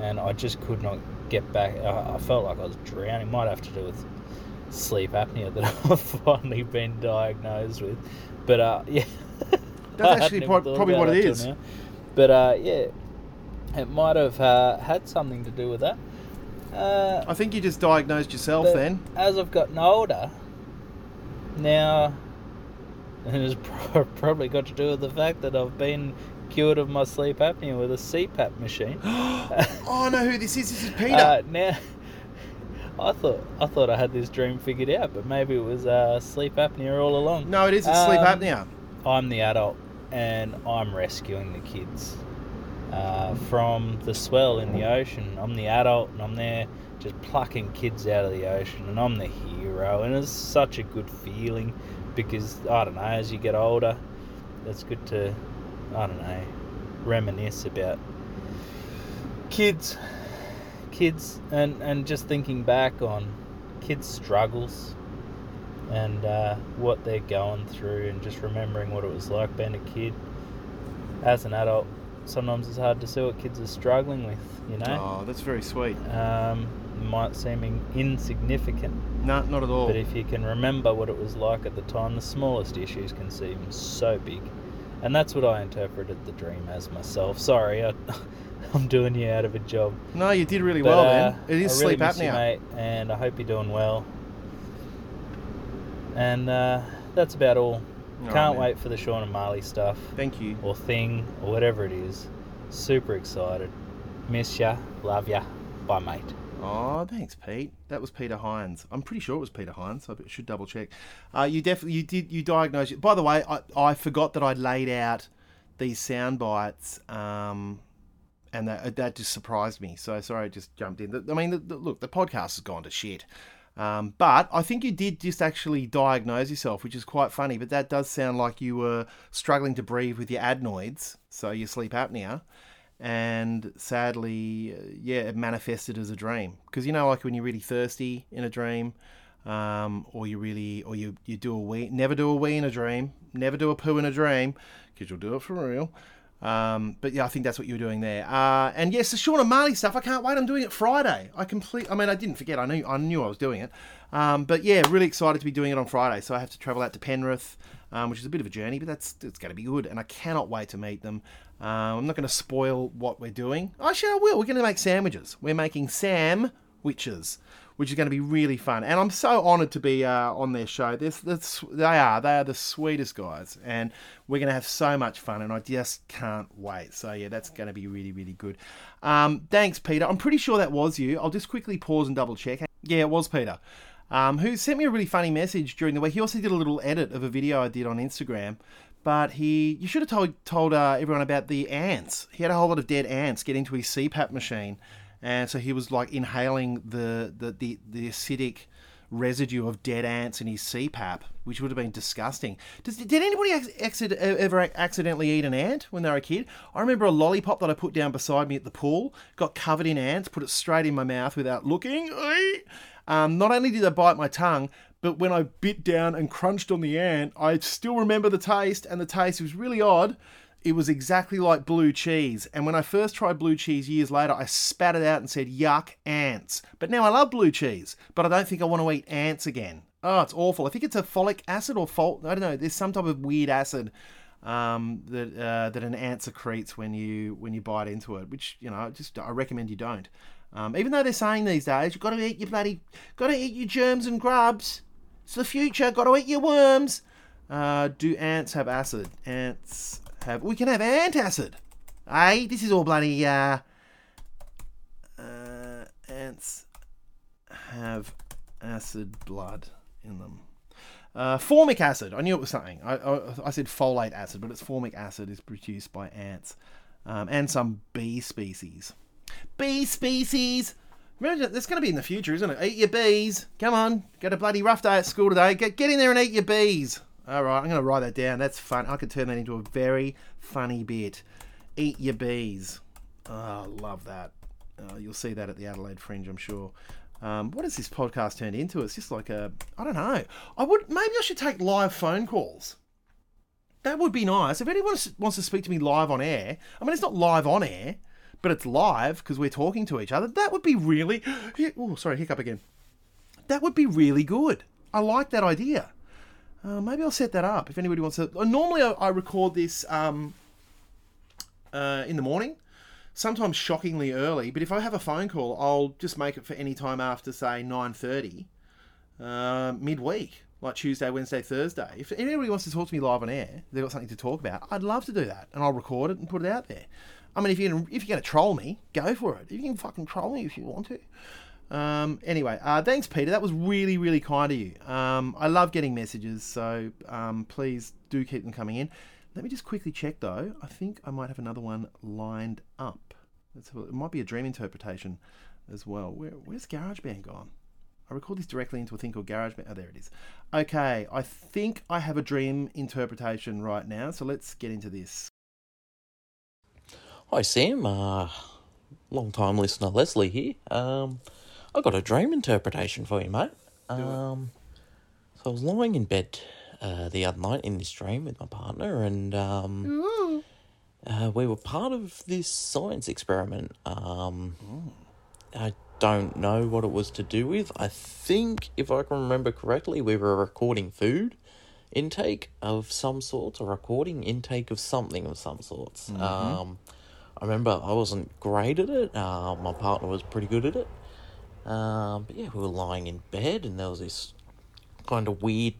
[SPEAKER 7] and I just could not get back. I, I felt like I was drowning. Might have to do with sleep apnea that I've finally been diagnosed with. But uh, yeah,
[SPEAKER 2] That's actually
[SPEAKER 7] hadn't even
[SPEAKER 2] prob-
[SPEAKER 7] thought
[SPEAKER 2] probably what it is.
[SPEAKER 7] now. But uh, yeah, it might have uh, had something to do with that. Uh,
[SPEAKER 2] I think you just diagnosed yourself then.
[SPEAKER 7] as I've gotten older, now, and it's pro- probably got to do with the fact that I've been cured of my sleep apnea with a CPAP machine.
[SPEAKER 2] Oh, I know who this is. This is Peter.
[SPEAKER 7] Uh, now, I thought I thought I had this dream figured out, but maybe it was uh, sleep apnea all along.
[SPEAKER 2] no, it is. It's sleep
[SPEAKER 7] um,
[SPEAKER 2] apnea.
[SPEAKER 7] I'm the adult, and I'm rescuing the kids uh, from the swell in the ocean. I'm the adult, and I'm there just plucking kids out of the ocean, and I'm the hero, and it's such a good feeling because I don't know. As you get older, it's good to I don't know reminisce about kids, kids, and and just thinking back on kids' struggles and uh, what they're going through, and just remembering what it was like being a kid. As an adult, sometimes it's hard to see what kids are struggling with. You know,
[SPEAKER 2] Oh, that's very sweet.
[SPEAKER 7] um, it might seem in- insignificant,
[SPEAKER 2] No, not at all.
[SPEAKER 7] but if you can remember what it was like at the time, the smallest issues can seem so big. And that's what I interpreted the dream as myself. Sorry, I, I'm doing you out of a job.
[SPEAKER 2] No, you did really
[SPEAKER 7] But,
[SPEAKER 2] well,
[SPEAKER 7] uh,
[SPEAKER 2] man. It is
[SPEAKER 7] I really
[SPEAKER 2] sleep apnea.
[SPEAKER 7] you, mate, and I hope you're doing well. And uh, that's about all. Can't wait for the Sean and Marley stuff,
[SPEAKER 2] Thank you.
[SPEAKER 7] or thing, or whatever it is. Super excited. Miss ya, love ya. Bye, mate.
[SPEAKER 2] Oh, thanks, Pete. That was Peter Hines. I'm pretty sure it was Peter Hines. I should double check. Uh, you definitely you did you diagnosed. it. By the way, I, I forgot that I laid out these sound bites, um, and that that just surprised me. So sorry, I just jumped in. I mean, the, the, look, the podcast has gone to shit. Um, but I think you did just actually diagnose yourself, which is quite funny. But that does sound like you were struggling to breathe with your adenoids, so your sleep apnea and sadly, uh, yeah, it manifested as a dream. Because you know, like when you're really thirsty in a dream, um, or you really, or you you do a wee, never do a wee in a dream, never do a poo in a dream, because you'll do it for real. Um, but yeah, I think that's what you were doing there. Uh, and yes, the Sean and Marley stuff. I can't wait. I'm doing it Friday. I complete. I mean, I didn't forget. I knew. I knew I was doing it. Um, but yeah, really excited to be doing it on Friday. So I have to travel out to Penrith, um, which is a bit of a journey, but that's it's going to be good. And I cannot wait to meet them. Um, I'm not going to spoil what we're doing. Actually, I will. We're going to make sandwiches. We're making Sam witches, which is going to be really fun. And I'm so honoured to be uh, on their show. This, they are. They are the sweetest guys, and we're going to have so much fun. And I just can't wait. So yeah, that's going to be really, really good. Um, thanks, Peter. I'm pretty sure that was you. I'll just quickly pause and double check. Yeah, it was Peter. Um, who sent me a really funny message during the week. He also did a little edit of a video I did on Instagram. But he, you should have told told uh, everyone about the ants. He had a whole lot of dead ants get into his CPAP machine, and so he was like inhaling the the the, the acidic residue of dead ants in his CPAP, which would have been disgusting. Does, did anybody accident, ever accidentally eat an ant when they were a kid? I remember a lollipop that I put down beside me at the pool got covered in ants, put it straight in my mouth without looking. Um, not only did I bite my tongue, but when I bit down and crunched on the ant, I still remember the taste, and the taste was really odd. It was exactly like blue cheese. And when I first tried blue cheese years later, I spat it out and said, yuck, ants. But now I love blue cheese, but I don't think I want to eat ants again. Oh, it's awful. I think it's a folic acid or fault. I don't know. There's some type of weird acid um, that uh, that an ant secretes when you when you bite into it, which you know, just I recommend you don't. Um, even though they're saying these days, you've got to eat your bloody, got to eat your germs and grubs. It's the future. Got to eat your worms. Uh, do ants have acid? Ants have. We can have antacid. Hey, this is all bloody. Uh, uh, ants have acid blood in them. Uh, formic acid. I knew it was something. I, I, I said folate acid, but it's formic acid is produced by ants um, and some bee species. Bee species. Remember, that's going to be in the future, isn't it? Eat your bees. Come on, got a bloody rough day at school today. Get get in there and eat your bees. All right, I'm going to write that down. That's fun. I could turn that into a very funny bit. Eat your bees. Oh, love that. Uh, you'll see that at the Adelaide Fringe, I'm sure. Um, what has this podcast turned into? It's just like a, I don't know. I would maybe I should take live phone calls. That would be nice. If anyone wants to speak to me live on air, I mean it's not live on air, but it's live because we're talking to each other. That would be really. Oh, sorry, hiccup again. that would be really good. I like that idea. Uh, maybe I'll set that up if anybody wants to. uh, Normally, I, I record this um, uh, in the morning, sometimes shockingly early. But if I have a phone call, I'll just make it for any time after, say, nine thirty, uh, midweek, like Tuesday, Wednesday, Thursday. If anybody wants to talk to me live on air, they've got something to talk about. I'd love to do that, and I'll record it and put it out there. I mean, if you're gonna, if you're to troll me, go for it. You can fucking troll me if you want to. Um, anyway, uh, thanks, Peter. That was really, really kind of you. Um, I love getting messages, so um, please do keep them coming in. Let me just quickly check, though. I think I might have another one lined up. Let's it might be a dream interpretation as well. Where, where's GarageBand gone? I record this directly into a thing called GarageBand. Oh, there it is. Okay, I think I have a dream interpretation right now, so let's get into this.
[SPEAKER 8] Hi Sam, uh, long time listener Leslie here. Um, I got a dream interpretation for you, mate. Um, so I was lying in bed uh, the other night in this dream with my partner, and um, uh, we were part of this science experiment. Um, I don't know what it was to do with. I think, if I can remember correctly, we were recording food intake of some sorts, or recording intake of something of some sorts. Um, I remember I wasn't great at it. Uh, my partner was pretty good at it. Um, but yeah, we were lying in bed, and there was this kind of weird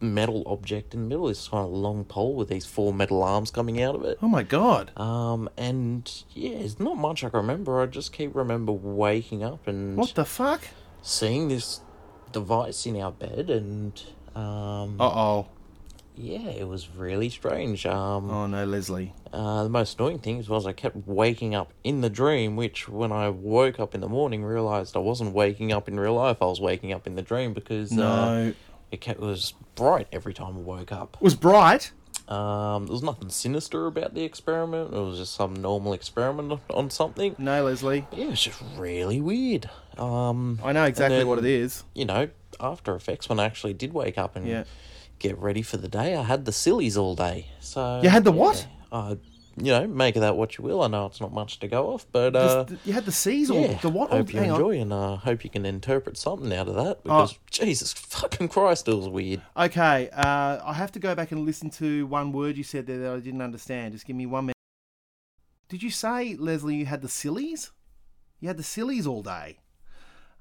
[SPEAKER 8] metal object in the middle. This kind of long pole with these four metal arms coming out of it.
[SPEAKER 2] Oh my god!
[SPEAKER 8] Um, and yeah, it's not much I can remember. I just keep remember waking up and
[SPEAKER 2] What the fuck?
[SPEAKER 8] seeing this device in our bed, and um,
[SPEAKER 2] Uh oh.
[SPEAKER 8] yeah, it was really strange. Um,
[SPEAKER 2] Oh no, Leslie.
[SPEAKER 8] Uh, the most annoying thing was I kept waking up in the dream, which when I woke up in the morning, realized I wasn't waking up in real life. I was waking up in the dream because uh, it kept, was bright every time I woke up.
[SPEAKER 2] It was bright.
[SPEAKER 8] Um, there was nothing sinister about the experiment. It was just some normal experiment on something.
[SPEAKER 2] No, Leslie.
[SPEAKER 8] Yeah, it was just really weird. Um,
[SPEAKER 2] I know exactly
[SPEAKER 8] then-
[SPEAKER 2] what it is.
[SPEAKER 8] you know, After Effects when I actually did wake up and
[SPEAKER 2] Yeah.
[SPEAKER 8] get ready for the day, I had the sillies all day. So
[SPEAKER 2] You had the what?
[SPEAKER 8] yeah, Uh, you know, make of that what you will. I know it's not much to go off, but uh,
[SPEAKER 2] you had the C's or
[SPEAKER 8] yeah,
[SPEAKER 2] the what?
[SPEAKER 8] Hope
[SPEAKER 2] oh,
[SPEAKER 8] you
[SPEAKER 2] hang on.
[SPEAKER 8] enjoy and uh, hope you can interpret something out of that because Jesus fucking Christ, it was weird.
[SPEAKER 2] Okay, uh, I have to go back and listen to one word you said there that I didn't understand. Just give me one minute. Did you say, Leslie, you had the sillies? You had the sillies all day.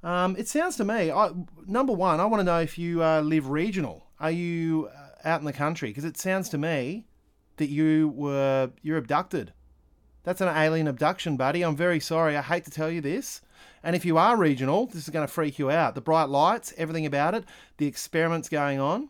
[SPEAKER 2] Um, it sounds to me, I, number one, I want to know if you uh, live regional. Are you uh, out in the country? Because it sounds to me that you were you're abducted. That's an alien abduction, buddy. I'm very sorry. I hate to tell you this. And if you are regional, this is going to freak you out. The bright lights, everything about it, the experiments going on,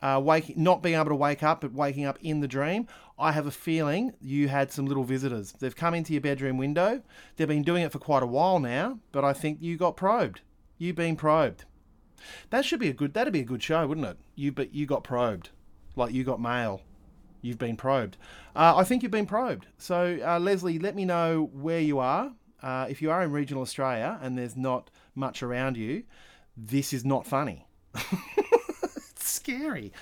[SPEAKER 2] uh, waking, not being able to wake up, but waking up in the dream. I have a feeling you had some little visitors. They've come into your bedroom window. They've been doing it for quite a while now, but I think you got probed. You've been probed. That should be a good. That'd be a good show, wouldn't it? You but you got probed, like you got mail. You've been probed. Uh, I think you've been probed. So uh, Leslie, let me know where you are. Uh, if you are in regional Australia and there's not much around you, this is not funny. it's scary.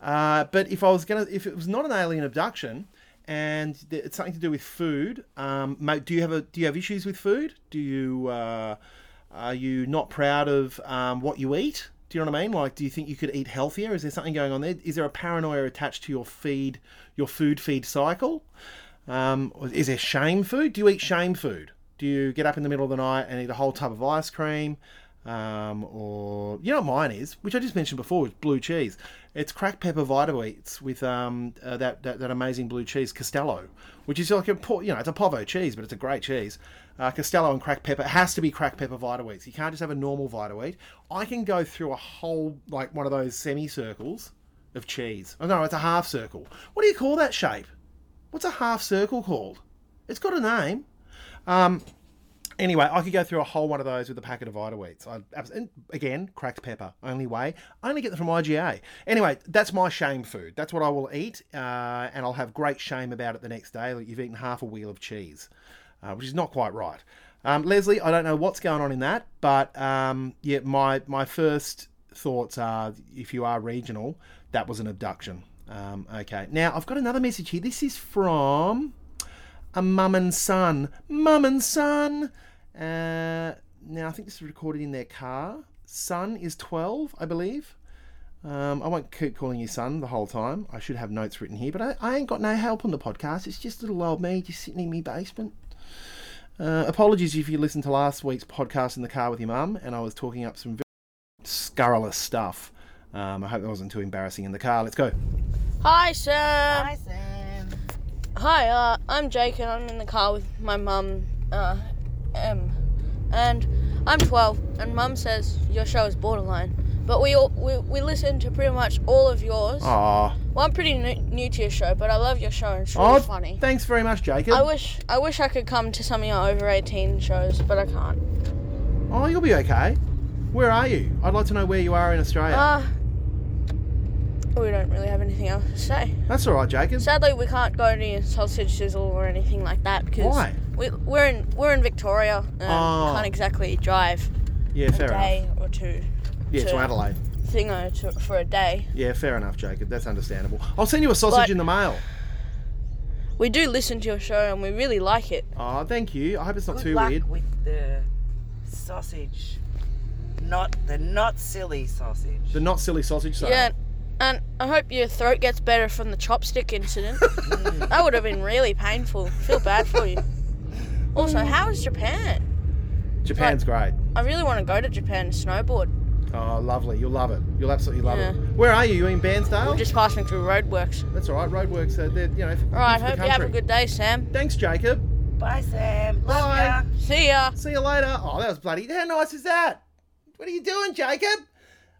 [SPEAKER 2] Uh, but if I was gonna, if it was not an alien abduction and it's something to do with food, um, mate, do you have a do you have issues with food? Do you uh, are you not proud of um, what you eat? Do you know what I mean? Like, do you think you could eat healthier? Is there something going on there? Is there a paranoia attached to your feed, your food feed cycle? Um, is there shame food? Do you eat shame food? Do you get up in the middle of the night and eat a whole tub of ice cream? Um, or you know what mine is, which I just mentioned before, is blue cheese. It's cracked pepper Vita-Weats with um, uh, that, that that amazing blue cheese Castello, which is like a you know it's a Povo cheese, but it's a great cheese. Uh, Castello and cracked pepper it has to be cracked pepper Vita-Weats. You can't just have a normal Vita-Weat. I can go through a whole like one of those semicircles of cheese. Oh no, it's a half circle. What do you call that shape? What's a half circle called? It's got a name. Um, anyway, I could go through a whole one of those with a packet of Vita-Weats. I, again, cracked pepper, only way. I only get them from IGA. Anyway, that's my shame food. That's what I will eat, uh, and I'll have great shame about it the next day. Like you've eaten half a wheel of cheese, uh, which is not quite right. Um, Leslie, I don't know what's going on in that, but um, yeah, my my first thoughts are if you are regional, that was an abduction. Um, okay, now I've got another message here. This is from a mum and son. Mum and son. Uh, now I think this is recorded in their car. son is 12, I believe. Um, I won't keep calling you son the whole time. I should have notes written here, but I, I ain't got no help on the podcast. It's just little old me just sitting in my basement. Uh, apologies if you listened to last week's podcast in the car with your mum, and I was talking up some very scurrilous stuff. Um, I hope that wasn't too embarrassing in the car. Let's go.
[SPEAKER 9] Hi, Sam. Hi, Sam. Hi, uh, I'm Jake, and I'm in the car with my mum, uh, Em. And I'm 12, and mum says your show is borderline. But we all, we, we listen to pretty much all of yours.
[SPEAKER 2] Aw.
[SPEAKER 9] Well, I'm pretty new, new to your show, but I love your show, and it's really
[SPEAKER 2] Oh,
[SPEAKER 9] funny.
[SPEAKER 2] thanks very much, Jacob.
[SPEAKER 9] I wish I wish I could come to some of your over 18 shows, but I can't.
[SPEAKER 2] Oh, you'll be okay. Where are you? I'd like to know where you are in Australia.
[SPEAKER 9] Uh, we don't really have anything else to say.
[SPEAKER 2] That's all right, Jacob.
[SPEAKER 9] Sadly, we can't go to your sausage sizzle or anything like that because
[SPEAKER 2] Why?
[SPEAKER 9] We, we're in we're in Victoria and
[SPEAKER 2] Oh.
[SPEAKER 9] can't exactly drive
[SPEAKER 2] Yeah,
[SPEAKER 9] a
[SPEAKER 2] fair
[SPEAKER 9] day
[SPEAKER 2] enough.
[SPEAKER 9] or two.
[SPEAKER 2] Yeah, to Adelaide.
[SPEAKER 9] Thingo to, for a day.
[SPEAKER 2] Yeah, fair enough, Jacob. That's understandable. I'll send you a sausage
[SPEAKER 9] But-
[SPEAKER 2] in the mail.
[SPEAKER 9] We do listen to your show and we really like it.
[SPEAKER 2] Oh, thank you. I hope it's not
[SPEAKER 10] Good
[SPEAKER 2] too
[SPEAKER 10] luck
[SPEAKER 2] weird.
[SPEAKER 10] with the sausage. Not the not silly sausage.
[SPEAKER 2] The not silly sausage sale.
[SPEAKER 9] Yeah, and I hope your throat gets better from the chopstick incident. that would have been really painful. Feel bad for you. Also, how is Japan?
[SPEAKER 2] Japan's great.
[SPEAKER 9] I really want to go to Japan to snowboard.
[SPEAKER 2] Oh, lovely. You'll love it. You'll absolutely love
[SPEAKER 9] Yeah.
[SPEAKER 2] it. Where are you? You in Bairnsdale?
[SPEAKER 9] We're just passing through roadworks.
[SPEAKER 2] That's all right. Roadworks, uh, they're, you know.
[SPEAKER 9] All right,
[SPEAKER 2] good for the
[SPEAKER 9] hope you have a good day, Sam.
[SPEAKER 2] Thanks, Jacob.
[SPEAKER 10] Bye, Sam. Love
[SPEAKER 2] Bye.
[SPEAKER 10] ya.
[SPEAKER 9] See ya.
[SPEAKER 2] See you later. Oh, that was bloody. How nice is that? What are you doing, Jacob?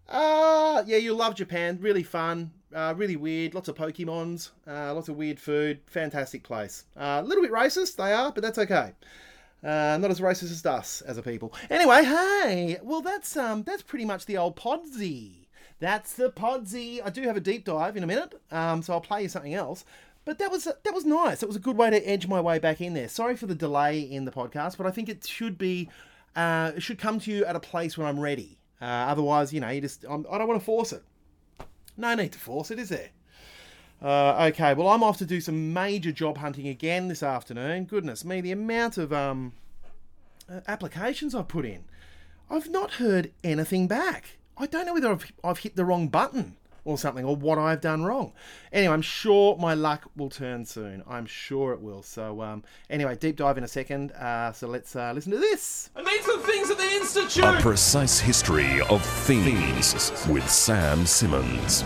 [SPEAKER 2] Uh, yeah, you'll love Japan. Really fun. Uh, really weird. Lots of Pokemons. Uh, lots of weird food. Fantastic place. Uh, a little bit racist, they are, but that's okay. Uh, not as racist as us as a people. Anyway, hey, well that's um that's pretty much the old Podsy. That's the Podsy. I do have a deep dive in a minute, um, so I'll play you something else. But that was that was nice. It was a good way to edge my way back in there. Sorry for the delay in the podcast, but I think it should be uh, it should come to you at a place where I'm ready. Uh, otherwise, you know, you just I'm, I don't want to force it. No need to force it, is there? Uh, okay, well, I'm off to do some major job hunting again this afternoon. Goodness me, the amount of um, uh, applications I've put in. I've not heard anything back. I don't know whether I've, I've hit the wrong button or something, or what I've done wrong. Anyway, I'm sure my luck will turn soon. I'm sure it will. So, um, anyway, deep dive in a second. Uh, so let's uh, listen to this.
[SPEAKER 3] I made some things at the Institute!
[SPEAKER 4] A precise history of things with Sam Simmons.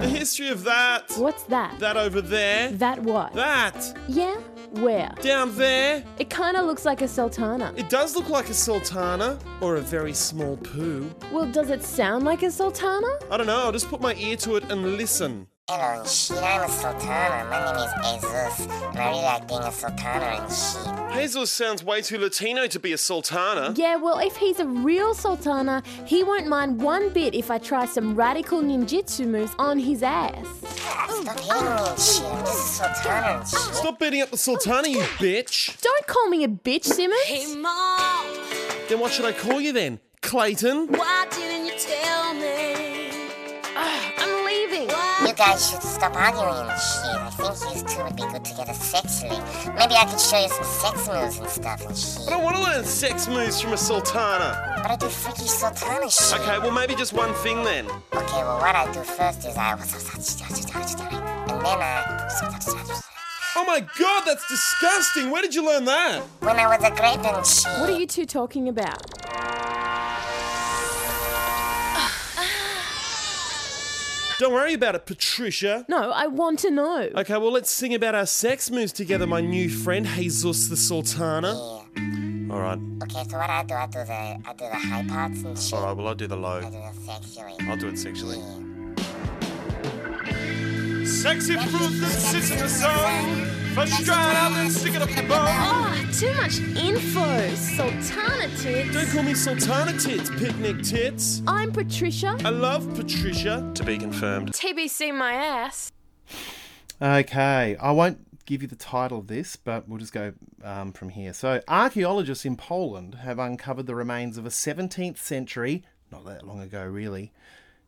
[SPEAKER 3] The history of that.
[SPEAKER 11] What's that?
[SPEAKER 3] That over there.
[SPEAKER 11] That what?
[SPEAKER 3] That.
[SPEAKER 11] Yeah? Where?
[SPEAKER 3] Down there.
[SPEAKER 11] It kind of looks like a sultana.
[SPEAKER 3] It does look like a sultana or a very small poo.
[SPEAKER 11] Well, does it sound like a sultana?
[SPEAKER 3] I don't know. I'll just put my ear to it and listen.
[SPEAKER 12] Hello, and shit, I'm a sultana. My name is Jesus, and I really like being a sultana and shit.
[SPEAKER 3] Jesus sounds way too Latino to be a sultana.
[SPEAKER 11] Yeah, well, if he's a real sultana, he won't mind one bit if I try some radical ninjutsu moves on his ass.
[SPEAKER 12] Ah, stop hitting me and shit. I'm just a sultana and shit.
[SPEAKER 3] Stop beating up the sultana, you bitch.
[SPEAKER 11] Don't call me a bitch, Simmons.
[SPEAKER 5] Hey, Mom,
[SPEAKER 3] Then what should I call you then? Clayton?
[SPEAKER 5] why didn't you tell me?
[SPEAKER 12] Guys should stop arguing and shit. I think you two would be good together sexually. Maybe I could show you some sex moves and stuff and
[SPEAKER 3] I
[SPEAKER 12] shit.
[SPEAKER 3] don't want to learn sex moves from a sultana.
[SPEAKER 12] But I do freaky sultana shit.
[SPEAKER 3] Okay, well, maybe just one thing then.
[SPEAKER 12] Okay, well, what I do first is I. And then I.
[SPEAKER 3] Oh my god, that's disgusting. Where did you learn that?
[SPEAKER 12] When I was a grape and shit.
[SPEAKER 11] What are you two talking about?
[SPEAKER 3] Don't worry about it, Patricia.
[SPEAKER 11] No, I want to know.
[SPEAKER 3] Okay, well, let's sing about our sex moves together, my new friend, Jesus the Sultana.
[SPEAKER 12] Yeah.
[SPEAKER 3] Alright.
[SPEAKER 12] Okay, so what I do, I do the, I do the high parts and shit.
[SPEAKER 3] Alright, well, I'll do the low.
[SPEAKER 12] I
[SPEAKER 3] low.
[SPEAKER 12] do it sexually.
[SPEAKER 3] I'll do it sexually.
[SPEAKER 12] Yeah.
[SPEAKER 3] Sexy fruit that sits in the sun. First dry it out, then stick it up the bum.
[SPEAKER 11] Oh, too much info. Sultana tits.
[SPEAKER 3] Don't call me Sultana Tits, picnic tits.
[SPEAKER 11] I'm Patricia.
[SPEAKER 3] I love Patricia. To be confirmed.
[SPEAKER 11] TBC my ass.
[SPEAKER 2] Okay, I won't give you the title of this, but we'll just go um, from here. So, archaeologists in Poland have uncovered the remains of a 17th century, not that long ago really,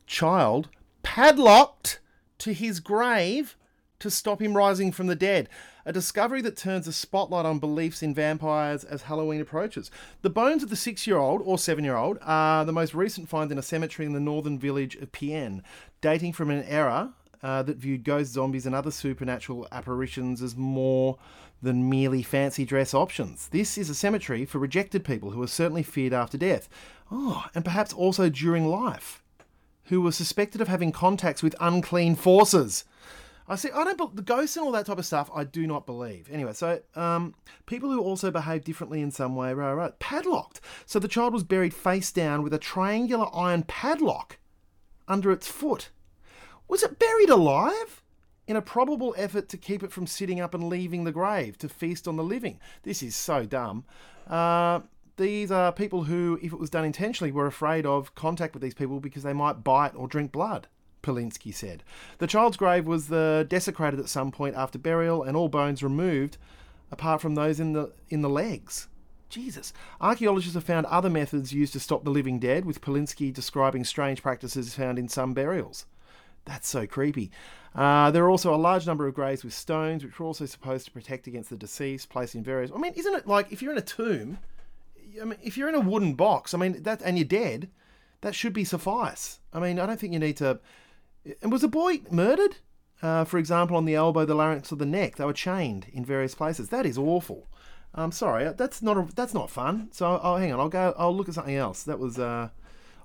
[SPEAKER 2] child padlocked to his grave to stop him rising from the dead. A discovery that turns a spotlight on beliefs in vampires as Halloween approaches. The bones of the six year old or seven year old are the most recent find in a cemetery in the northern village of Pien, dating from an era uh, that viewed ghosts, zombies, and other supernatural apparitions as more than merely fancy dress options. This is a cemetery for rejected people who are certainly feared after death. Oh, and perhaps also during life, who were suspected of having contacts with unclean forces. I see. I don't. be- The ghosts and all that type of stuff. I do not believe. Anyway, so um, people who also behave differently in some way. Right, right. Padlocked. So the child was buried face down with a triangular iron padlock under its foot. Was it buried alive? In a probable effort to keep it from sitting up and leaving the grave to feast on the living. This is so dumb. Uh, these are people who, if it was done intentionally, were afraid of contact with these people because they might bite or drink blood. Poliński said. The child's grave was uh, desecrated at some point after burial and all bones removed, apart from those in the in the legs. Jesus. Archaeologists have found other methods used to stop the living dead, with Poliński describing strange practices found in some burials. That's so creepy. Uh, there are also a large number of graves with stones, which were also supposed to protect against the deceased, placed in various. I mean, isn't it like if you're in a tomb? I mean, if you're in a wooden box, I mean that, and you're dead, that should be suffice. I mean, I don't think you need to. And was a boy murdered? Uh, for example, on the elbow, the larynx, or the neck, they were chained in various places. That is awful. I'm sorry, that's not a, that's not fun. So, oh, hang on, I'll go. I'll look at something else. That was. Uh,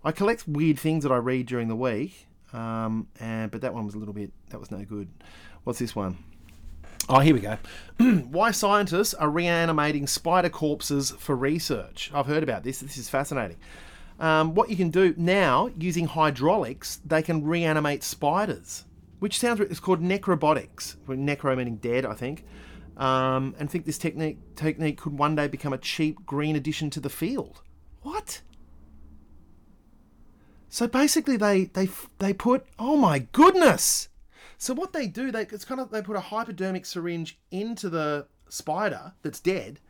[SPEAKER 2] I collect weird things that I read during the week, um, and but that one was a little bit. That was no good. What's this one? Oh, here we go. Why scientists are reanimating spider corpses for research. I've heard about this. This is fascinating. Um, what you can do now using hydraulics, they can reanimate spiders, which sounds it's called necrobotics. Necro meaning dead, I think. Um, and think this technique technique could one day become a cheap green addition to the field. What? So basically, they they they put oh my goodness. So what they do, they it's kind of they put a hypodermic syringe into the spider that's dead.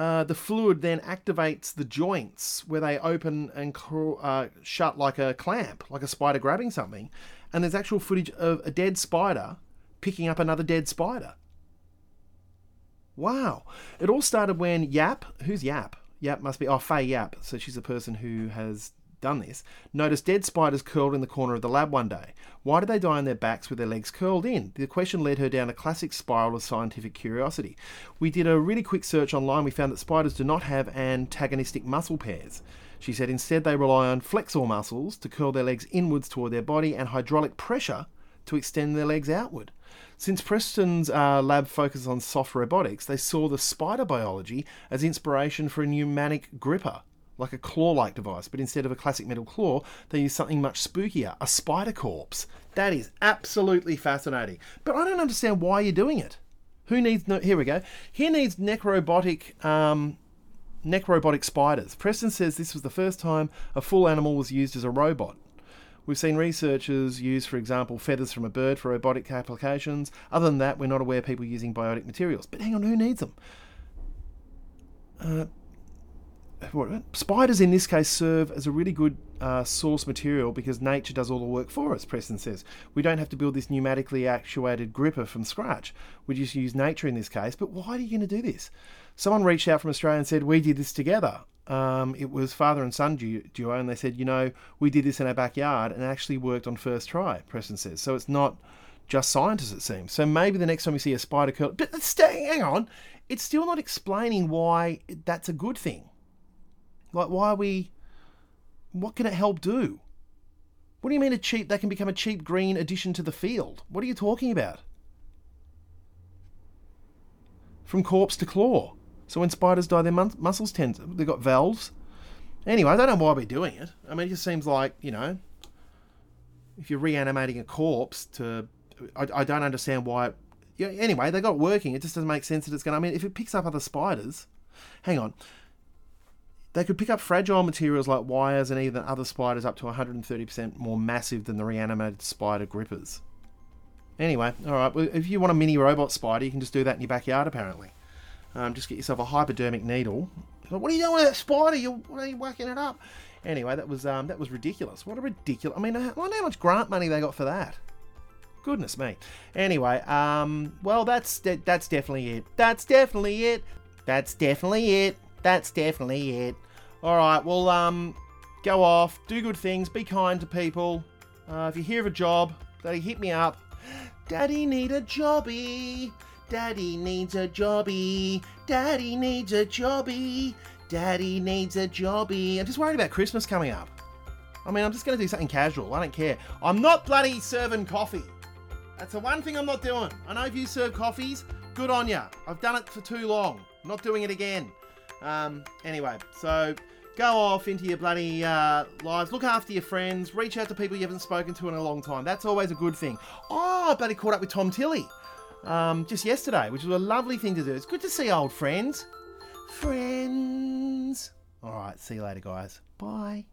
[SPEAKER 2] Uh, the fluid then activates the joints where they open and uh, shut like a clamp, like a spider grabbing something. And there's actual footage of a dead spider picking up another dead spider. Wow. It all started when Yap, who's Yap? Yap must be, oh, Faye Yap. So she's a person who has done this. Noticed dead spiders curled in the corner of the lab one day. Why did they die on their backs with their legs curled in? The question led her down a classic spiral of scientific curiosity. We did a really quick search online. We found that spiders do not have antagonistic muscle pairs. She said instead they rely on flexor muscles to curl their legs inwards toward their body and hydraulic pressure to extend their legs outward. Since Preston's uh, lab focuses on soft robotics, they saw the spider biology as inspiration for a pneumatic gripper, like a claw like device, but instead of a classic metal claw, they use something much spookier a spider corpse. That is absolutely fascinating. But I don't understand why you're doing it. Who needs no. Here we go. Here needs necrobotic. Um, necrobotic spiders. Preston says this was the first time a full animal was used as a robot. We've seen researchers use, for example, feathers from a bird for robotic applications. Other than that, we're not aware of people using biotic materials. But hang on, who needs them? Uh, spiders in this case serve as a really good uh, source material because nature does all the work for us, Preston says. We don't have to build this pneumatically actuated gripper from scratch. We just use nature in this case. But why are you going to do this? Someone reached out from Australia and said, We did this together. Um, it was father and son duo, and they said, You know, we did this in our backyard and actually worked on first try, Preston says. So it's not just scientists, it seems. So maybe the next time we see a spider curl. But hang on. It's still not explaining why that's a good thing. Like, why are we. What can it help do? What do you mean a cheap? They can become a cheap green addition to the field. What are you talking about? From corpse to claw. So when spiders die, their mus- muscles tend. They've got valves. Anyway, I don't know why we're doing it. I mean, it just seems like you know, if you're reanimating a corpse to, I, I don't understand why. It, yeah. Anyway, they got working. It just doesn't make sense that it's going. to... I mean, if it picks up other spiders, hang on. They could pick up fragile materials like wires and even other spiders up to 130% more massive than the reanimated spider grippers. Anyway, all right. Well, if you want a mini robot spider, you can just do that in your backyard. Apparently, um, just get yourself a hypodermic needle. What are you doing with that spider? You're, what are you whacking it up? Anyway, that was um, that was ridiculous. What a ridiculous. I mean, I wonder how much grant money they got for that. Goodness me. Anyway, um, well, that's that's definitely it. That's definitely it. That's definitely it. That's definitely it. All right. Well, um, go off, do good things, be kind to people. Uh, if you hear of a job, Daddy, hit me up. Daddy need a jobby. Daddy needs a jobby. Daddy needs a jobby. Daddy needs a jobby. I'm just worried about Christmas coming up. I mean, I'm just going to do something casual. I don't care. I'm not bloody serving coffee. That's the one thing I'm not doing. I know if you serve coffees, good on ya. I've done it for too long. not doing it again. Um, anyway, so go off into your bloody uh, lives. Look after your friends. Reach out to people you haven't spoken to in a long time. That's always a good thing. Oh, I bloody caught up with Tom Tilley um, just yesterday, which was a lovely thing to do. It's good to see old friends. Friends. All right, see you later, guys. Bye.